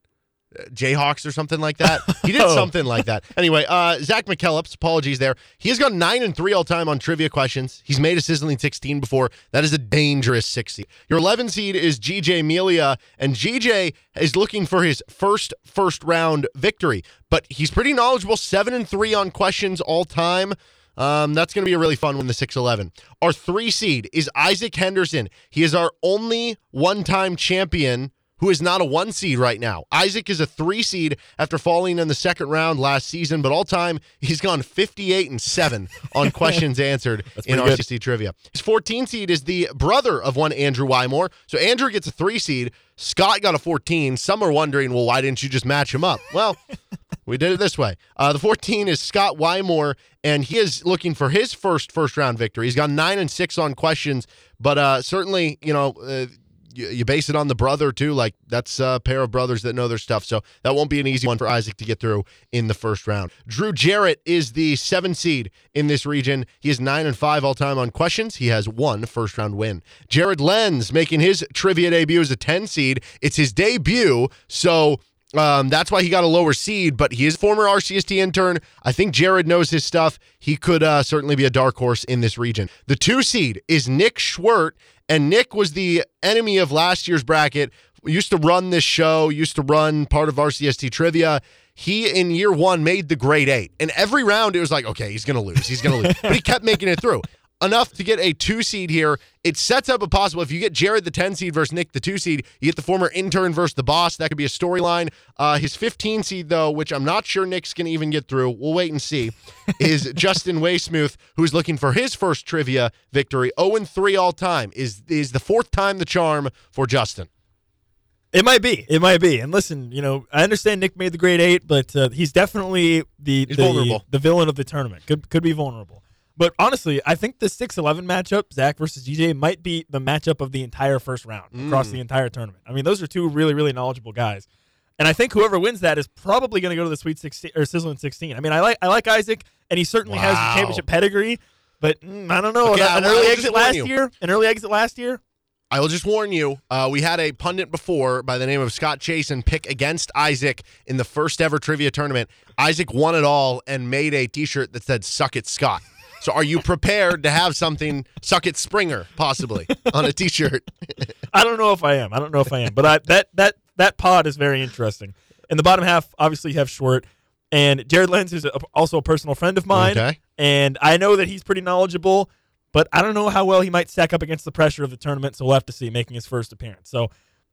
Jayhawks or something like that. [LAUGHS] He did Oh. something like that. Anyway, uh, Zach McKellips, apologies there. He has gone nine and three all time on trivia questions. He's made a sizzling 16 before. That is a dangerous six seed. Your 11 seed is GJ Amelia, and GJ is looking for his first first round victory. But he's pretty knowledgeable, seven and three on questions all time. Um, that's going to be a really fun one, the 6'11. Our three seed is Isaac Henderson. He is our only one time champion who is not a one seed right now. Isaac is a three seed after falling in the second round last season, but all time he's gone 58 and 7 on [LAUGHS] questions answered in good. RCC trivia. His 14 seed is the brother of one Andrew Wymore. So Andrew gets a three seed. Scott got a 14. Some are wondering, well, why didn't you just match him up? Well, [LAUGHS] we did it this way. Uh, the 14 is Scott Wymore, and he is looking for his first first round victory. He's gone nine and six on questions, but uh, certainly, you know, uh, you, you base it on the brother too. Like that's a pair of brothers that know their stuff. So that won't be an easy one for Isaac to get through in the first round. Drew Jarrett is the seven seed in this region. He is nine and five all time on questions. He has one first round win. Jared Lenz making his trivia debut as a 10 seed. It's his debut. So um, that's why he got a lower seed, but he is former RCST intern. I think Jared knows his stuff. He could uh, certainly be a dark horse in this region. The two seed is Nick Schwert, and Nick was the enemy of last year's bracket. Used to run this show, used to run part of RCST trivia. He in year one made the grade eight, and every round it was like, okay, he's gonna lose, he's gonna lose, but he kept making it through enough to get a two seed here. It sets up a possible if you get Jared the 10 seed versus Nick the two seed, you get the former intern versus the boss. That could be a storyline. Uh, his 15 seed, though, which I'm not sure Nick's going to even get through, we'll wait and see, [LAUGHS] is Justin Waysmooth, who's looking for his first trivia victory. 0 3 all time. Is, is the fourth time the charm for Justin? It might be. It might be. And listen, you know, I understand Nick made the grade eight, but uh, he's definitely the He's the, the villain of the tournament. Could could be vulnerable. But honestly, I think the 6-11 matchup, Zach versus DJ, might be the matchup of the entire first round across Mm. the entire tournament. I mean, those are two really, really knowledgeable guys. And I think whoever wins that is probably going to go to the Sweet 16 or Sizzling 16. I mean, I like I like Isaac, and he certainly has Wow. the championship pedigree. But mm, I don't know. Okay, an an early exit last you. year. An early exit last year. I will just warn you. Uh, we had a pundit before by the name of Scott Chasen pick against Isaac in the first ever trivia tournament. Isaac won it all and made a T-shirt that said "Suck it, Scott." So are you prepared to have something suck it Springer possibly on a t-shirt? [LAUGHS] I don't know if I am. I don't know if I am. But I, that that that pod is very interesting. In the bottom half, obviously you have Short and Jared Lenz, who's a, also a personal friend of mine. Okay. And I know that he's pretty knowledgeable, but I don't know how well he might stack up against the pressure of the tournament. So we'll have to see making his first appearance. So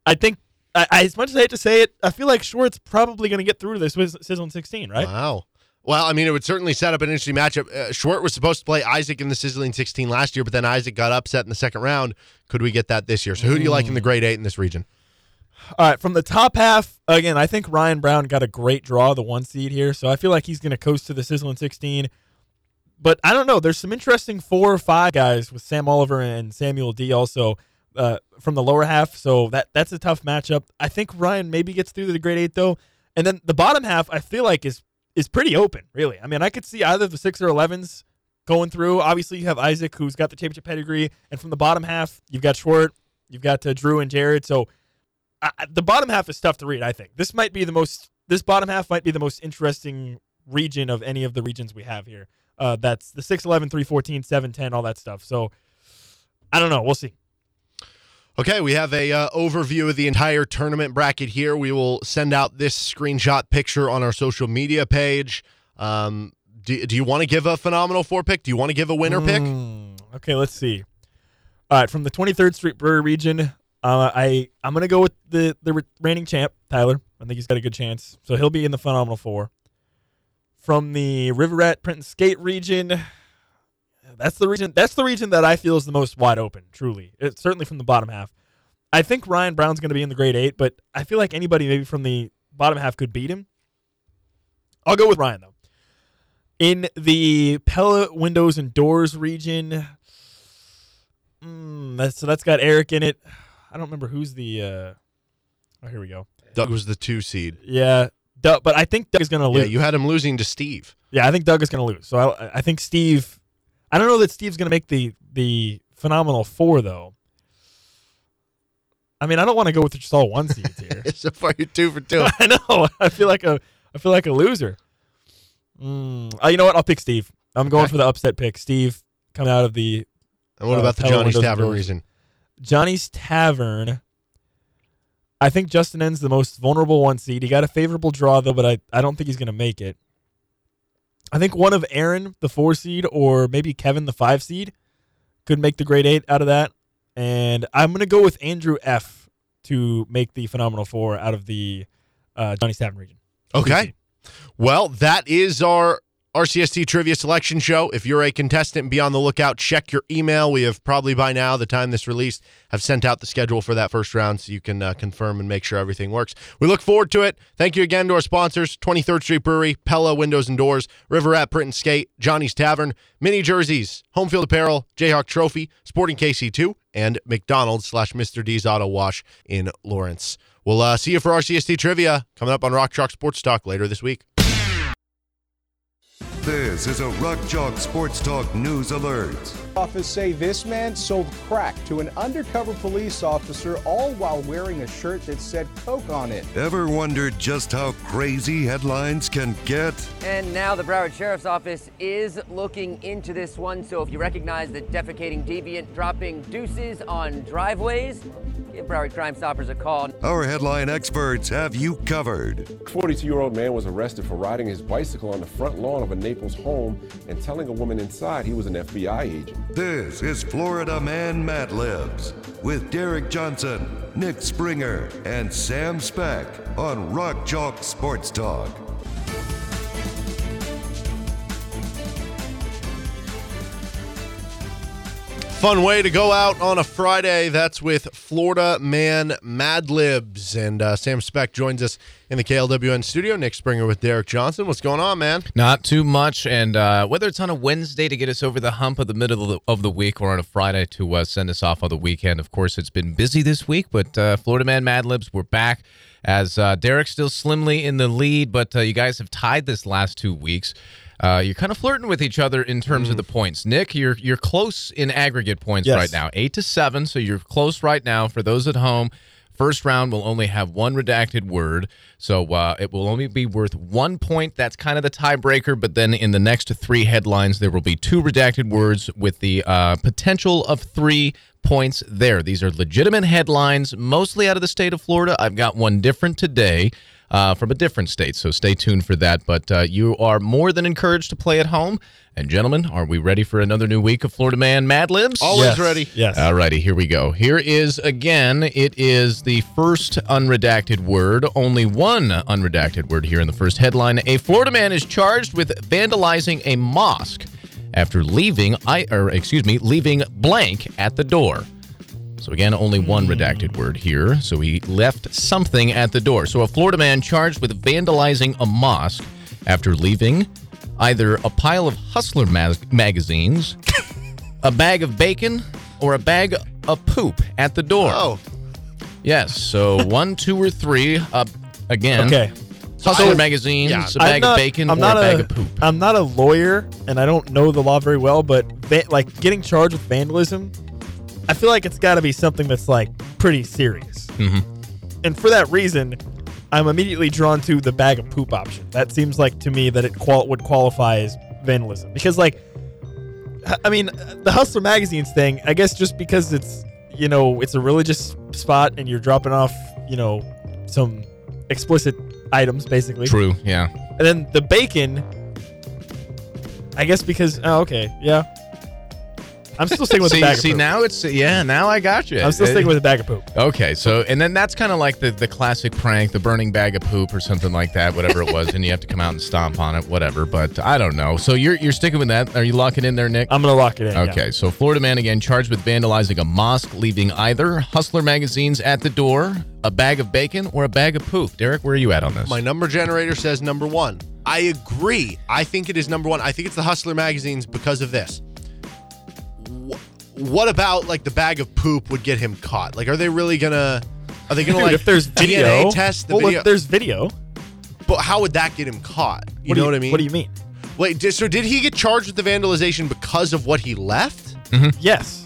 I think, I, as much as I hate to say it, I feel like Short's probably going to get through to this Sizz- Sizzling 16, right? Wow. Well, I mean, it would certainly set up an interesting matchup. Uh, Short was supposed to play Isaac in the Sizzling 16 last year, but then Isaac got upset in the second round. Could we get that this year? So who do you like in the grade eight in this region? All right, from the top half, again, I think Ryan Brown got a great draw, the one seed here. So I feel like he's going to coast to the Sizzling 16. But I don't know. There's some interesting four or five guys with Sam Oliver and Samuel D also uh, from the lower half. So that that's a tough matchup. I think Ryan maybe gets through to the grade eight though. And then the bottom half, I feel like is is pretty open, really. I mean, I could see either the six or elevens going through. Obviously, you have Isaac, who's got the championship pedigree, and from the bottom half, you've got Schwartz, you've got uh, Drew and Jared. So the bottom half is tough to read. I think this might be the most. This bottom half might be the most interesting region of any of the regions we have here. Uh, that's the 6, 11, 3, 14, 7, 10, all that stuff. So I don't know. We'll see. Okay, we have a uh, overview of the entire tournament bracket here. We will send out this screenshot picture on our social media page. Um, do, do you want to give a phenomenal four pick? Do you want to give a winner pick? Mm, okay, let's see. All right, from the 23rd Street Brewery region, uh, I I'm gonna go with the the reigning champ Tyler. I think he's got a good chance, so he'll be in the phenomenal four. From the River Rat Print and Skate region, that's the region. That's the region that I feel is the most wide open. Truly, it's certainly from the bottom half. I think Ryan Brown's going to be in the grade eight, but I feel like anybody maybe from the bottom half could beat him. I'll go with Ryan though. In the Pella Windows and Doors region, mm, that's, so that's got Eric in it. I don't remember who's the. Uh, oh, here we go. Doug was the two seed. Yeah, Doug, but I think Doug is going to lose. Yeah, you had him losing to Steve. Yeah, I think Doug is going to lose. So I, I think Steve. I don't know that Steve's going to make the the phenomenal four though. I mean, I don't want to go with just all one seeds [LAUGHS] here. so far, you're two for two. [LAUGHS] I know. I feel like a I feel like a loser. Mm. Uh, you know what? I'll pick Steve. I'm going Okay. for the upset pick. Steve coming out of the And what Uh, about the Johnny's Tavern Doors. reason? Johnny's Tavern. I think Justin N's the most vulnerable one seed. He got a favorable draw though, but I, I don't think he's gonna make it. I think one of Aaron, the four seed, or maybe Kevin, the five seed, could make the grade eight out of that. And I'm gonna go with Andrew F to make the phenomenal four out of the uh, Johnny's Tavern region. Okay. Well, that is our RCST trivia selection show. If you're a contestant, be on the lookout. Check your email. We have probably by now, the time this released, have sent out the schedule for that first round so you can uh, confirm and make sure everything works. We look forward to it. Thank you again to our sponsors 23rd Street Brewery, Pella Windows and Doors, River Rat Print and Skate, Johnny's Tavern, Mini Jerseys, Home Field Apparel, Jayhawk Trophy, Sporting KC2, and McDonald's slash Mr. D's Auto Wash in Lawrence. We'll uh, see you for RCST trivia coming up on Rock Chalk Sports Talk later this week. This is a Rock Chalk Sports Talk News Alert. Office say this man sold crack to an undercover police officer, all while wearing a shirt that said Coke on it. Ever wondered just how crazy headlines can get? And now the Broward Sheriff's Office is looking into this one. So if you recognize the defecating deviant dropping deuces on driveways, give Broward Crime Stoppers a call. Our headline experts have you covered. 42-year-old man was arrested for riding his bicycle on the front lawn of a Naples home and telling a woman inside he was an FBI agent. This is Florida Man Mad Libs with Derek Johnson, Nick Springer, and Sam Speck on Rock Chalk Sports Talk. Fun way to go out on a Friday. That's with Florida Man Mad Libs. And uh, Sam Speck joins us in the KLWN studio. Nick Springer with Derek Johnson. What's going on, man? Not too much, and uh, whether it's on a Wednesday to get us over the hump of the middle of the, of the week, or on a Friday to uh, send us off on the weekend. Of course, it's been busy this week, but uh, Florida Man Mad Libs, we're back. As uh, Derek's still slimly in the lead, but uh, you guys have tied this last two weeks. Uh, you're kind of flirting with each other in terms of the points. Nick, you're you're close in aggregate points Yes. right now, eight to seven. So you're close right now. For those at home, First round will only have one redacted word, so uh, it will only be worth one point. That's kind of the tiebreaker. But then in the next three headlines, there will be two redacted words with the uh, potential of three points there. These are legitimate headlines, mostly out of the state of Florida. I've got one different today uh, from a different state, so stay tuned for that. But uh, you are more than encouraged to play at home. And gentlemen, are we ready for another new week of Florida Man Mad Libs? Always Yes. ready. Yes. All righty, here we go. Here is again, it is the first unredacted word, only one unredacted word here in the first headline. A Florida man is charged with vandalizing a mosque after leaving I or excuse me, leaving blank at the door. So again, only one redacted word here. So he left something at the door. So a Florida man charged with vandalizing a mosque after leaving either a pile of Hustler ma- magazines, [LAUGHS] a bag of bacon, or a bag of poop at the door. Oh, Yes. So [LAUGHS] one, two, or three. Uh, again, Okay. Hustler I- magazines, yeah. a bag of bacon, I'm or not a bag of poop. I'm not a lawyer, and I don't know the law very well. But va- like getting charged with vandalism, I feel like it's got to be something that's like pretty serious. Mhm. And for that reason, I'm immediately drawn to the bag of poop option. That seems like to me that it qual- would qualify as vandalism because, like, I mean, the Hustler magazines thing. I guess just because it's you know it's a religious spot and you're dropping off you know some explicit items basically. True. Yeah. And then the bacon, I guess because oh okay yeah, I'm still sticking with see, the bag of see poop. now it's yeah. Now I got you. I'm still uh, sticking with the bag of poop. Okay, so and then that's kind of like the the classic prank, the burning bag of poop or something like that, whatever it was, and you have to come out and stomp on it, whatever. But I don't know. So you're you're sticking with that? Are you locking in there, Nick? I'm gonna lock it in. yeah. Okay, so Florida man again charged with vandalizing a mosque, leaving either Hustler magazines at the door, a bag of bacon, or a bag of poop. Derek, where are you at on this? my number generator says number one. I agree. I think it is number one. I think it's the Hustler magazines because of this. Wh- What about like the bag of poop would get him caught? Like, are they really gonna? Are they gonna Dude, like if there's video, DNA test the well, video? if there's video, but how would that get him caught? You what do know what I mean? What do you mean? Wait, so did he get charged with the vandalization because of what he left? Yes.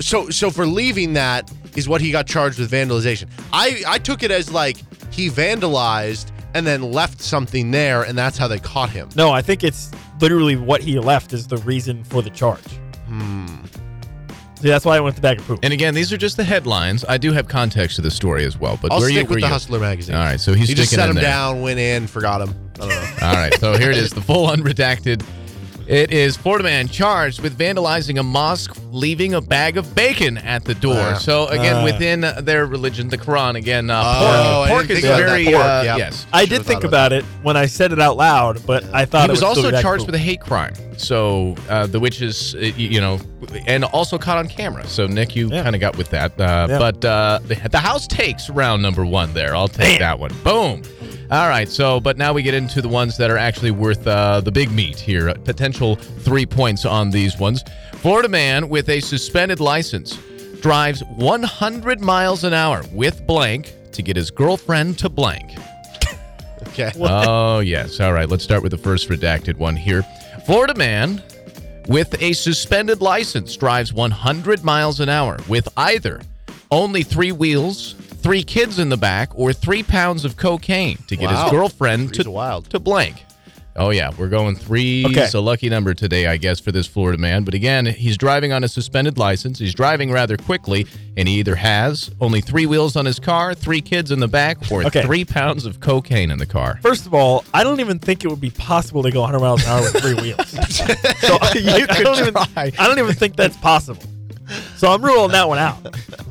So so for leaving that is what he got charged with vandalization. I I took it as like he vandalized and then left something there and that's how they caught him. No, I think it's literally what he left is the reason for the charge. Hmm. See, that's why I went with the bag of poop. and again, these are just the headlines. I do have context to the story as well. But I'll where stick you? where with the you? Hustler magazine. All right, so he's he just sticking set in him there. down, went in, forgot him. I don't know. [LAUGHS] All right, so here it is, the full unredacted. It is Florida man charged with vandalizing a mosque, leaving a bag of bacon at the door. Ah. so again, Ah. within their religion, the Quran, again, uh, Oh, pork, pork is think about that. very Pork, uh, yep. yes. I did think about it when I said it out loud, but I thought He it was would also still be bag of charged poop. with a hate crime. So uh, the which is uh, you know, and also caught on camera. So Nick, you Yeah. kind of got with that. Uh, Yeah. But uh, the, the House takes round number one. There, I'll take that one. Boom. All right. So, but now we get into the ones that are actually worth uh, the big meat here. Uh, Potential three points on these ones. Florida man with a suspended license drives 100 miles an hour with blank to get his girlfriend to blank. [LAUGHS] Okay. Oh, yes. All right. Let's start with the first redacted one here. Florida man with a suspended license drives 100 miles an hour with either only three wheels, three kids in the back, or three pounds of cocaine to get Wow. his girlfriend Three's to, wild. to blank. Oh, yeah. We're going three. Okay. It's a lucky number today, I guess, for this Florida man. But again, he's driving on a suspended license. He's driving rather quickly, and he either has only three wheels on his car, three kids in the back, or Okay. three pounds of cocaine in the car. First of all, I don't even think it would be possible to go 100 miles an hour with three wheels. [LAUGHS] so [LAUGHS] you I don't even, I don't even think that's possible. So I'm ruling that one out. [LAUGHS]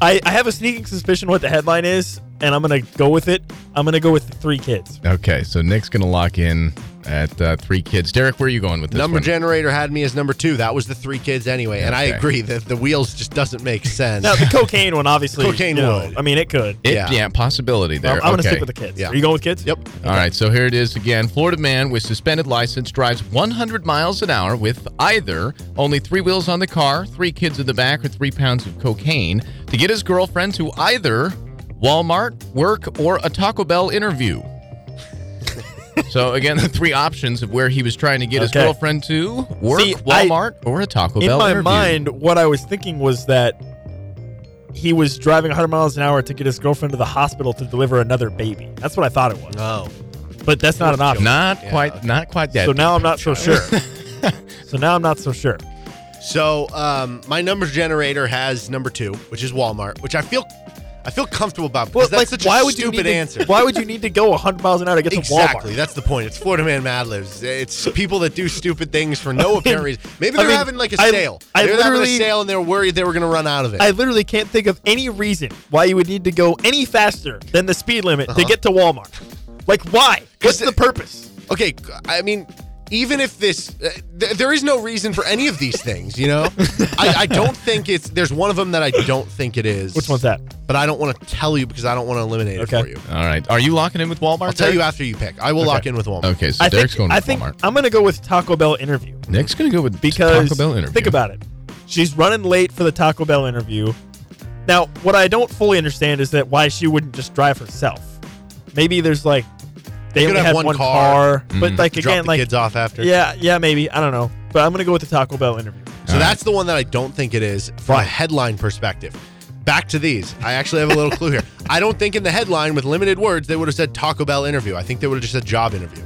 I, I have a sneaking suspicion what the headline is, and I'm gonna go with it. I'm gonna go with the three kids. Okay, so Nick's to lock in at uh, three kids. Derek, where are you going with this Number one? generator had me as number two. That was the three kids anyway. And I agree that the wheels just doesn't make [LAUGHS] sense. Now the cocaine one, obviously, Cocaine you know. I mean, it could. It- Yeah. yeah. possibility there. I'm, I'm gonna stick with the kids. Yeah. Are you going with kids? Yep. All right, so here it is again. Florida man with suspended license drives 100 miles an hour with either only three wheels on the car, three kids in the back, or three pounds of cocaine to get his girlfriend to either Walmart, work, or a Taco Bell interview. So again, the three options of where he was trying to get his Okay. girlfriend to work, See, I- Walmart, or a Taco Bell. In Bell my interview. mind, what I was thinking was that he was driving 100 miles an hour to get his girlfriend to the hospital to deliver another baby. That's what I thought it was. Oh. But that's not an option. Not quite, not quite that. so now I'm not so sure. [LAUGHS] so now I'm not so sure. So um, my numbers generator has number two, which is Walmart, which I feel I feel comfortable about because that's such why a would stupid you need answer. To, why would you need to go 100 miles an hour to get Exactly, to Walmart? Exactly. That's the point. It's Florida Man Mad Libs. It's people that do stupid things for no [LAUGHS] apparent reason. Maybe they're mean, having like a I- sale. I they're having a sale and they're worried they were going to run out of it. I literally can't think of any reason why you would need to go any faster than the speed limit to Uh-huh. get to Walmart. Like, why? What's the purpose? okay, I mean, even if this, uh, th- there is no reason for any of these things. You know, [LAUGHS] I, I don't think it's. There's one of them that I don't think it is. Which one's that? But I don't want to tell you because I don't want to eliminate Okay. it for you. All right. Are you locking in with Walmart? I'll tell you after you pick. I will lock in with Walmart. Okay, so I Derek's think, going I with think Walmart. I'm going to go with Taco Bell interview. Nick's going to go with because Taco Bell interview. think about it. She's running late for the Taco Bell interview. Now, what I don't fully understand is that why she wouldn't just drive herself. Maybe there's like they could only have had one one, car. car, but like Drop again, the like kids off after. yeah, yeah, maybe I don't know, but I'm gonna go with the Taco Bell interview. So that's the one that I don't think it is from a headline perspective. Back to these. I actually have a little clue here. [LAUGHS] I don't think in the headline with limited words they would have said Taco Bell interview. I think they would have just said job interview.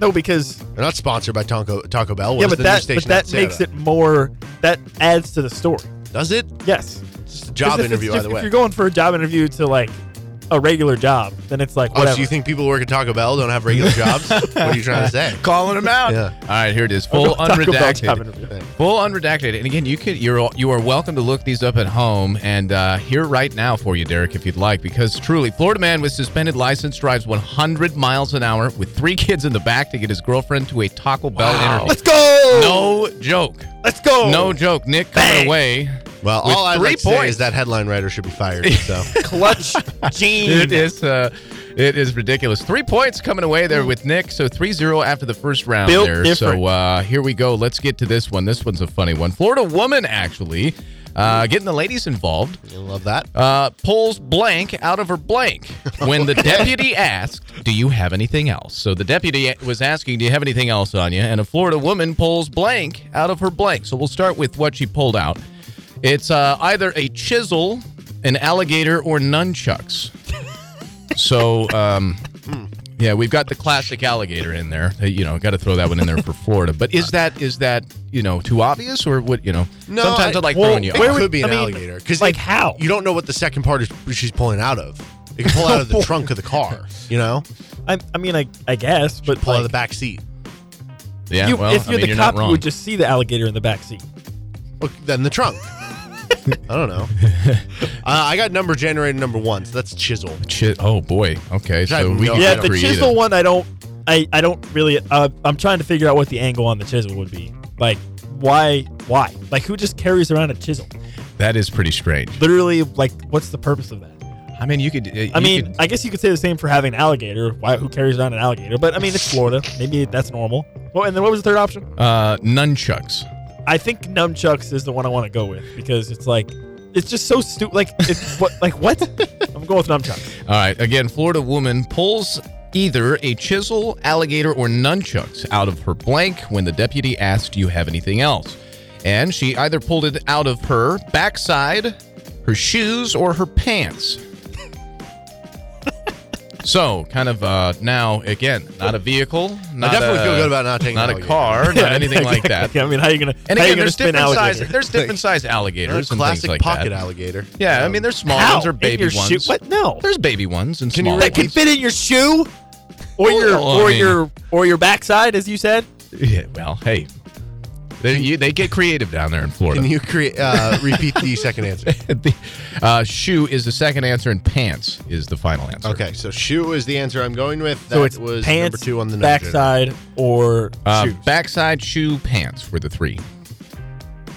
No, because They're not sponsored by Taco Taco Bell. What yeah, does but the that news station but that have to makes it more that adds to the story. Does it? Yes, It's just a 'Cause job if it's interview just- either way. If you're going for a job interview to like a regular job, then it's like Oh, whatever. so you think people who work at Taco Bell don't have regular jobs? what are you trying to say? [LAUGHS] calling them out. Yeah. All right, here it is. Full go Taco Bell job unredacted. Full unredacted. And again, you could you're you are welcome to look these up at home and uh, here right now for you, Derek, if you'd like, because truly, Florida man with suspended license drives 100 miles an hour with three kids in the back to get his girlfriend to a Taco Bell interview. Let's go. No joke. let's go. No joke. Nick coming away. Well, all I'd like to say is that headline writer should be fired. [LAUGHS] So clutch [LAUGHS] gene. It is uh, it is ridiculous. Three points coming away there with Nick. So 3-0 after the first round Built there. different. So uh, here we go. Let's get to this one. This one's a funny one. Florida woman actually uh, getting the ladies involved. I love that. Uh, pulls blank out of her blank when the [LAUGHS] deputy asked, "Do you have anything else?" So the deputy was asking, "Do you have anything else on you?" And a Florida woman pulls blank out of her blank. So we'll start with what she pulled out. It's uh, either a chisel, an alligator, or nunchucks. So, um, yeah, we've got the classic alligator in there. Uh, You know, got to throw that one in there for Florida. But is that is that you know too obvious or what? You know, No, sometimes I, I- like well, throwing you. It Where off. would- could be an I mean, alligator because like how? you don't know what the second part is she's pulling out of. It can pull out of the [LAUGHS] trunk of the car. You know, I, I mean, I, I guess, but pull out of the back seat. Yeah, you, well, if I you're mean, the you're cop, not you wrong. would just see the alligator in the back seat. Well, then the trunk. I don't know. [LAUGHS] uh, I got number generated number one, so that's chisel. Chi- oh boy. Okay, so we no yeah, get the creative. chisel one, I don't, I, I don't really. Uh, I'm trying to figure out what the angle on the chisel would be. Like, why, why? Like, who just carries around a chisel? That is pretty strange. Literally, like, what's the purpose of that? I mean, you could. uh, I you mean, could- I guess you could say the same for having an alligator. Why? Who carries around an alligator? But I mean, it's Florida. Maybe that's normal. Well, and then what was the third option? uh, nunchucks. I think nunchucks is the one I want to go with because it's like, it's just so stupid. Like, it's [LAUGHS] what? Like what? I'm going with nunchucks. All right. Again, Florida woman pulls either a chisel, alligator, or nunchucks out of her blank when the deputy asked, "Do you have anything else?" And she either pulled it out of her backside, her shoes, or her pants. So, kind of uh, now again, not a vehicle, not definitely a, feel good about not taking not a car, not [LAUGHS] anything like that. I mean, how are you gonna? And again, there's different size. There's different size alligators and classic things like pocket that. alligator. Yeah, I mean, there's small How? ones or In baby your ones. shoe? What? No. There's baby ones and small That can ones. fit in your shoe, or your Well, I or mean- your or your backside, as you said. Yeah, well, hey, they, you, they get creative down there in Florida. Can you create uh, repeat the [LAUGHS] second answer? the, uh, shoe is the second answer, and pants is the final answer. Okay, so shoe is the answer I'm going with. That So it's was pants, number two on the number backside, or Uh, shoes. backside, shoe, pants were the three.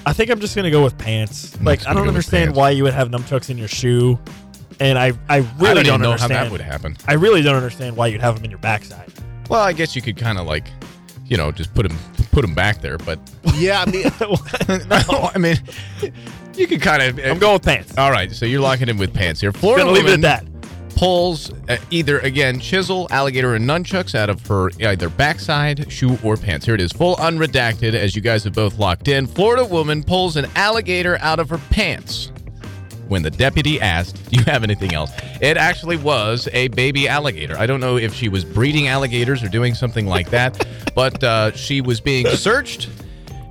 I think I'm just gonna go with pants. Like I don't understand why you would have nunchucks in your shoe, and I I really I don't, even know understand. how that would happen. I really don't understand why you'd have them in your backside. Well, I guess you could kind of like, you know, just put them put them back there. But Yeah, I mean, [LAUGHS] [LAUGHS] no, [LAUGHS] I mean, you can kind of. I'm going with pants. All right, so you're locking in with pants here. Florida Gonna leave it at that. Pulls uh, either again chisel, alligator, and nunchucks out of her either backside, shoe, or pants. Here it is, full unredacted, as you guys have both locked in. Florida woman pulls an alligator out of her pants when the deputy asked, Do you have anything else? It actually was a baby alligator. I don't know if she was breeding alligators or doing something like that, [LAUGHS] but uh, she was being searched.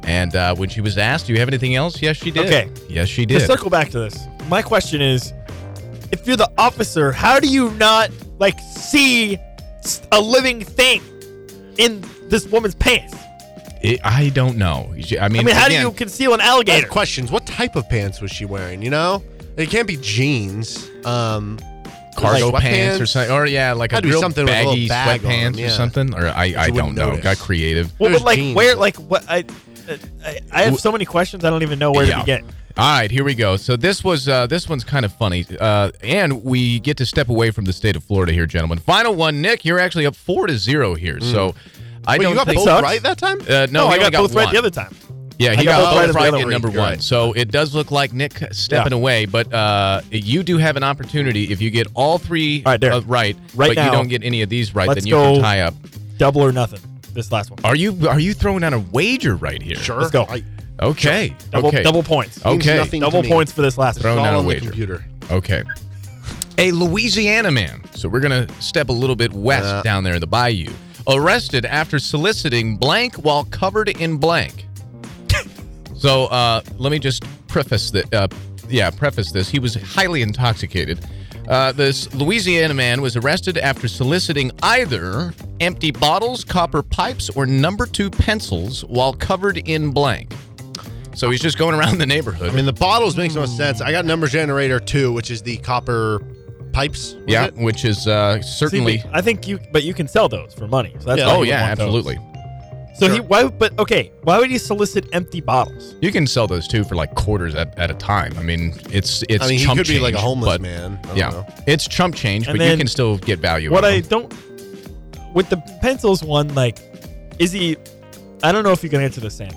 And uh, when she was asked, Do you have anything else? Yes, she did. Okay. Yes, she did. To did. circle back to this, my question is, if you're the officer, how do you not like see a living thing in this woman's pants? It- I don't know. I mean, I mean, how again, do you conceal an alligator? questions. What type of pants was she wearing? You know, it can't be jeans. Um, cargo like pants or something, or yeah, like a Had to real something with a baggy bag sweatpants them, or something, or I, I don't know. notice. Got creative. Well, There's but like, jeans. where, like, what? I, I, I have so many questions. I don't even know where Yeah. to begin. All right, here we go. So this was uh, this one's kind of funny, uh, and we get to step away from the state of Florida here, gentlemen. Final one, Nick. You're actually up four to zero here. So I Wait, don't you got think both sucks. right that time? Uh, no, No, I only got both right one. the other time. Yeah, he I got got both right both in the right other in one. number one. right. So it does look like Nick stepping Yeah. away, but uh, you do have an opportunity if you get all three All right, uh, right, Right but you don't get any of these right, then you can tie up. Double or nothing. This last one. Are you are you throwing out a wager right here? Sure. Let's go. I, Okay. Double, okay. double points. Okay. Double points for this last Throw one. It's down a wager. computer. Okay. A Louisiana man, so we're going to step a little bit west Uh. down there in the bayou, arrested after soliciting blank while covered in blank. So uh, let me just preface that. Uh, yeah, preface this. He was highly intoxicated. Uh, this Louisiana man was arrested after soliciting either empty bottles, copper pipes, or number two pencils while covered in blank. So he's just going around the neighborhood. I mean, the bottles makes no sense. I got number generator two, which is the copper pipes. yeah, it? which is uh, certainly. but I think you, but you can sell those for money. So that's Yeah. oh yeah, absolutely. those. Absolutely. So he why? But okay, why would he solicit empty bottles? You can sell those too for like quarters at, at a time. I mean, it's it's. I mean, he chump could be like a change, homeless but- man. I Yeah, know. it's chump change, And but you can still get value. What out of I them. don't with the pencils one, like, is he? I don't know if you can answer the same.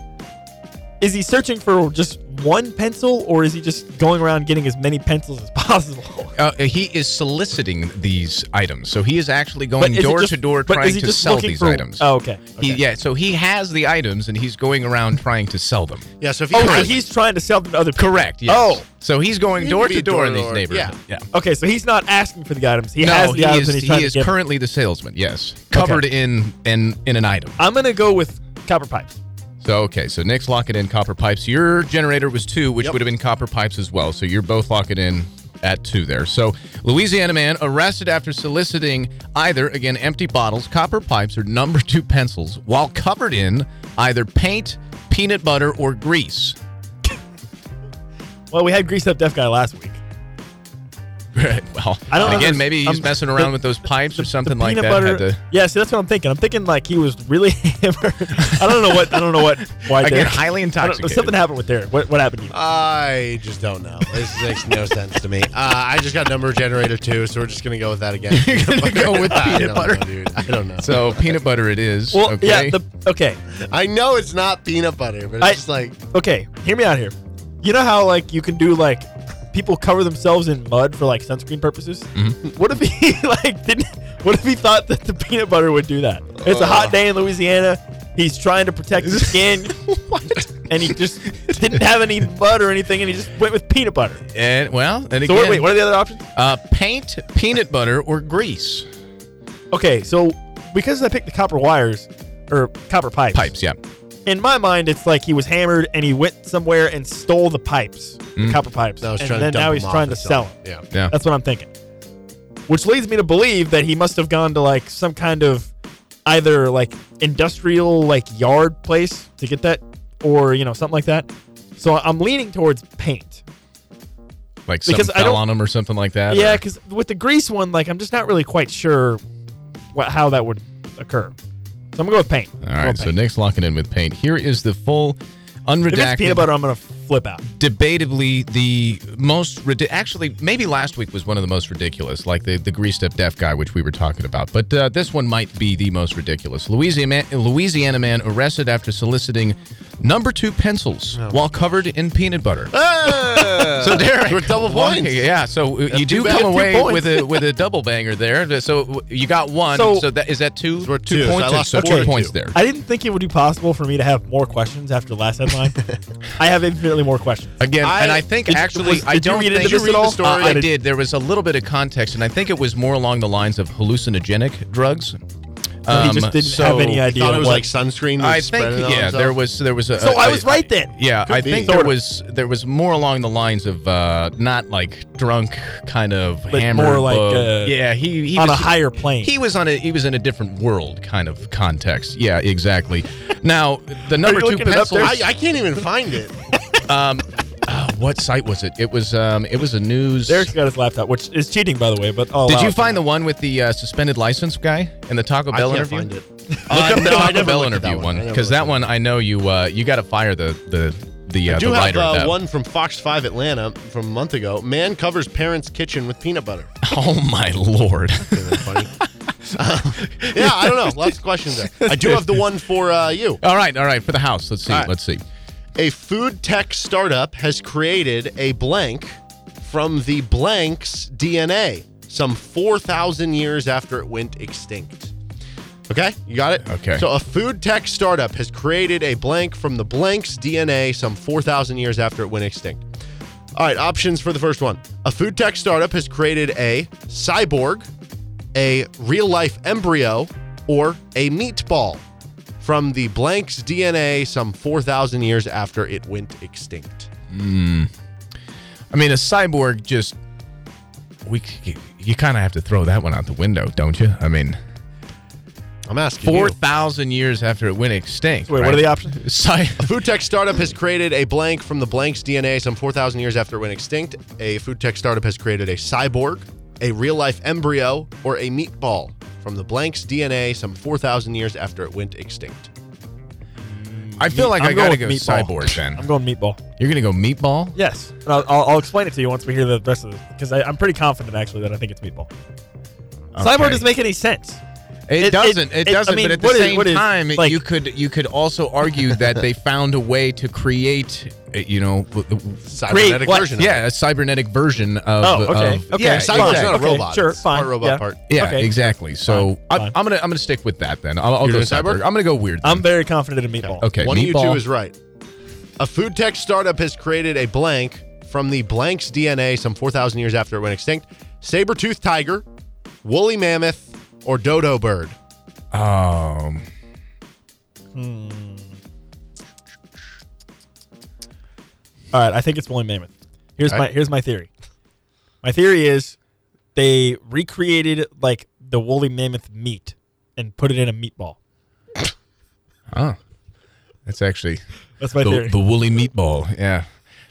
Is he searching for just one pencil, or is he just going around getting as many pencils as [LAUGHS] possible? Uh, he is soliciting these items, so he is actually going is door just- to door trying to sell these for- items. Oh, okay. He, yeah, so he has the items and he's going around trying to sell them. Yeah, so if you Oh, so he's trying to sell them to other people. Correct. Yes. Oh. so he's going He door can to be door in these neighborhoods. yeah. yeah. Okay, so he's not asking for the items. He no, has the he items is, and he's trying he to is give. currently the salesman. Yes, covered in in in an item. I'm gonna go with copper pipes. So okay, so Nick's locking in copper pipes. Your generator was two, which Yep. would have been copper pipes as well. So you're both locking in at two there. So Louisiana man arrested after soliciting either again empty bottles, copper pipes, or number [LAUGHS] two pencils while covered in either paint, peanut butter, or grease. Well, we had greased up deaf guy last week. Right. [LAUGHS] Well, I don't again, understand- maybe he's I'm- messing around the- with those pipes or something like that. butter. To- Yeah, see, that's what I'm thinking. I'm thinking like he was really [LAUGHS] hammered. I don't know what. I don't know what. Why Again, Derek- highly I intoxicated. Something happened with Derek. What, what happened to you? I just don't know. This makes no sense to me. Uh, I just got number generator two, so we're just gonna go with that again. [LAUGHS] You're gonna go with I peanut don't butter? know, dude. I don't know. So peanut butter it is. well, okay. yeah. The, okay, I know it's not peanut butter, but it's I- just like okay. Hear me out here. You know how like you can do like people cover themselves in mud for like sunscreen purposes. Mm-hmm. What if he [LAUGHS] like didn't? What if he thought that the peanut butter would do that? It's a hot day in Louisiana. He's trying to protect his skin. [LAUGHS] And he just didn't have any mud or anything, and he just went with peanut butter. and well, and again, So wait, wait, what are the other options? uh, paint, peanut butter, or grease. Okay, so because I picked the copper wires or copper pipes, Pipes, yeah. In my mind, it's like he was hammered and he went somewhere and stole the pipes, the Mm. copper pipes, was and trying then dump now he's them off trying to and sell them. Yeah. Yeah. That's what I'm thinking. Which leads me to believe that he must have gone to like some kind of either like industrial like yard place to get that, or you know something like that. So I'm leaning towards paint. Like Because something I fell don't- on him or something like that. Yeah, or- because with the grease one, like I'm just not really quite sure what how that would occur. I'm gonna go with paint. All right, I'm going right, so. Nick's locking in with paint. Here is the full, if it's unredacted, peanut butter, I'm gonna flip out. debatably the most ridi- actually maybe last week was one of the most ridiculous, like the the greased up deaf guy, which we were talking about. But uh, this one might be the most ridiculous. Louisiana Louisiana man arrested after soliciting number two pencils Oh. while covered in peanut butter. Ah! [LAUGHS] So Derek, We're double one- points. Yeah, so uh, you do come away with a with a double banger there. So uh, you got one. So, So- that is that two? We're two, so I points. lost so four two points two. there. I didn't think it would be possible for me to have more questions after the last headline. [LAUGHS] I have infinitely infinitely more questions. Again, I- and I think Did- actually, was- I did don't read think into this at all? Uh, I did- did. There was a little bit of context, and I think it was more along the lines of hallucinogenic drugs. So he just Um, didn't so- have any I idea. thought it was what- like sunscreen. Was I think on yeah, himself. there was there was a. So I I was right then. Yeah, Could I be. think Sorta. there was there was more along the lines of uh, not like drunk kind of But hammered. more like, but- uh, yeah, he, he on was, a higher plane. He was on a he was in a different world kind of context. Yeah, exactly. Now the number you two looking up pencil. there? I, I can't even find it. [LAUGHS] um, uh, what site was it? It was um, it was a news. Derek's got his laptop, which is cheating, by the way. But I'll Did allow you it. find the one with the uh, suspended license guy in the Taco I Bell can't interview? find it. [LAUGHS] Look Uh, up the no, Taco never Bell looked at that interview one. One because that one I know you uh, you got to fire the the the, uh, I do the have writer of uh, one from Fox 5 Atlanta from a month ago. Man covers parents' kitchen with peanut butter. [LAUGHS] Oh my lord! [LAUGHS] Isn't that yeah, I don't know. Lots of questions there. I do have the one for uh, you. all right, all right for the house. Let's see. All right. Let's see. A food tech startup has created a blank from the blank's DNA some 4,000 years after it went extinct. Okay, you got it? Okay. So, a food tech startup has created a blank from the blank's DNA some 4,000 years after it went extinct. All right, options for the first one. A food tech startup has created a cyborg, a real life embryo, or a meatball from the blank's DNA some 4,000 years after it went extinct. Hmm. I mean, a cyborg just we you kind of have to throw that one out the window, don't you? I mean, I'm asking Four thousand years after it went extinct. Wait, what are the options? [LAUGHS] Cy- A food tech startup has created a blank from the blank's DNA some 4,000 years after it went extinct. A food tech startup has created a cyborg, a real life embryo, or a meatball from the blank's DNA some 4,000 years after it went extinct. I feel like I'm I gotta going go with meatball. cyborg then. I'm going meatball. You're gonna go meatball? Yes, and I'll, I'll, I'll explain it to you once we hear the rest of it because I'm pretty confident actually that I think it's meatball. Cyborg Okay. doesn't make any sense. It, It- it- doesn't. It, it- doesn't. mean, but at the what is- same what is, time, like- you could you could also argue that they found a way to create, you know, w- w- Cybernetic what? version. of yeah, a cybernetic version of. Oh, okay, of- okay. Yeah, Cyborg's fine. exactly. not a Okay, sure, It's part fine, robot yeah. part. Yeah, Okay. exactly. So Fine, I'm, fine. I'm gonna I'm gonna stick with that then. I'll, I'll You're go doing cyborg? cyborg. I'm gonna go weird. I'm very confident in meatball. okay. One of you two is right. A food tech startup has created a blank from the blank's DNA some 4,000 years after it went extinct. Saber-toothed tiger, woolly mammoth, or dodo bird. Um. All right, I think it's woolly mammoth. Here's All my right. here's my theory. My theory is they recreated like the woolly mammoth meat and put it in a meatball. [LAUGHS] Oh, that's actually That's my the, theory. the woolly meatball. Yeah,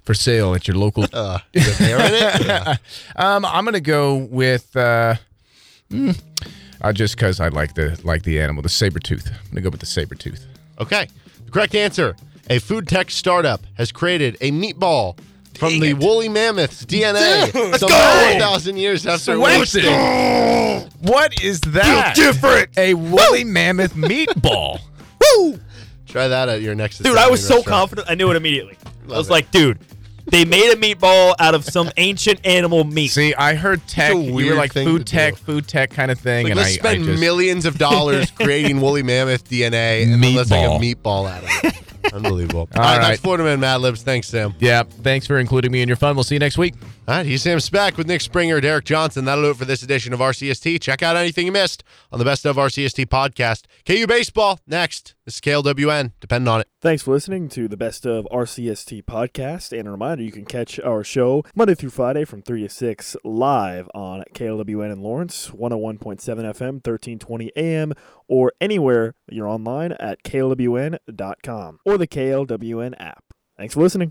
for sale at your local. [LAUGHS] Uh, is there in it? [LAUGHS] Yeah. Um, I'm gonna go with uh, mm, uh just because I like the like the animal, the saber tooth. I'm gonna go with the saber tooth. Okay. The correct answer. A food tech startup has created a meatball from the woolly mammoth's DNA some 4,000 years after it went Swept extinct. What is that? different. A woolly mammoth meatball. [LAUGHS] Woo! Try that at your next Dude, I Italian was so restaurant. confident. I knew it immediately. I was it. like, dude, they made a meatball out of some ancient animal meat. See, I heard tech. a You were weird like thing food to tech, do. food tech kind of thing, Like, and let's I, spend I just, millions of dollars [LAUGHS] creating woolly mammoth DNA and then let's make a Meatball. meatball out of it. [LAUGHS] Unbelievable. All All right, right. that's Florida Man Mad Libs. Thanks, Sam. Yeah. Thanks for including me in your fun. We'll see you next week. All right, he's Sam Spack with Nick Springer, Derek Johnson. That'll do it for this edition of RCST. Check out anything you missed on the Best of RCST podcast. KU Baseball next. This is KLWN. Depend on it. Thanks for listening to the Best of RCST podcast. And a reminder, you can catch our show Monday through Friday from 3 to 6 live on KLWN in Lawrence, 101.7 FM, 1320 AM, or anywhere you're online at klwn.com or the KLWN app. Thanks for listening.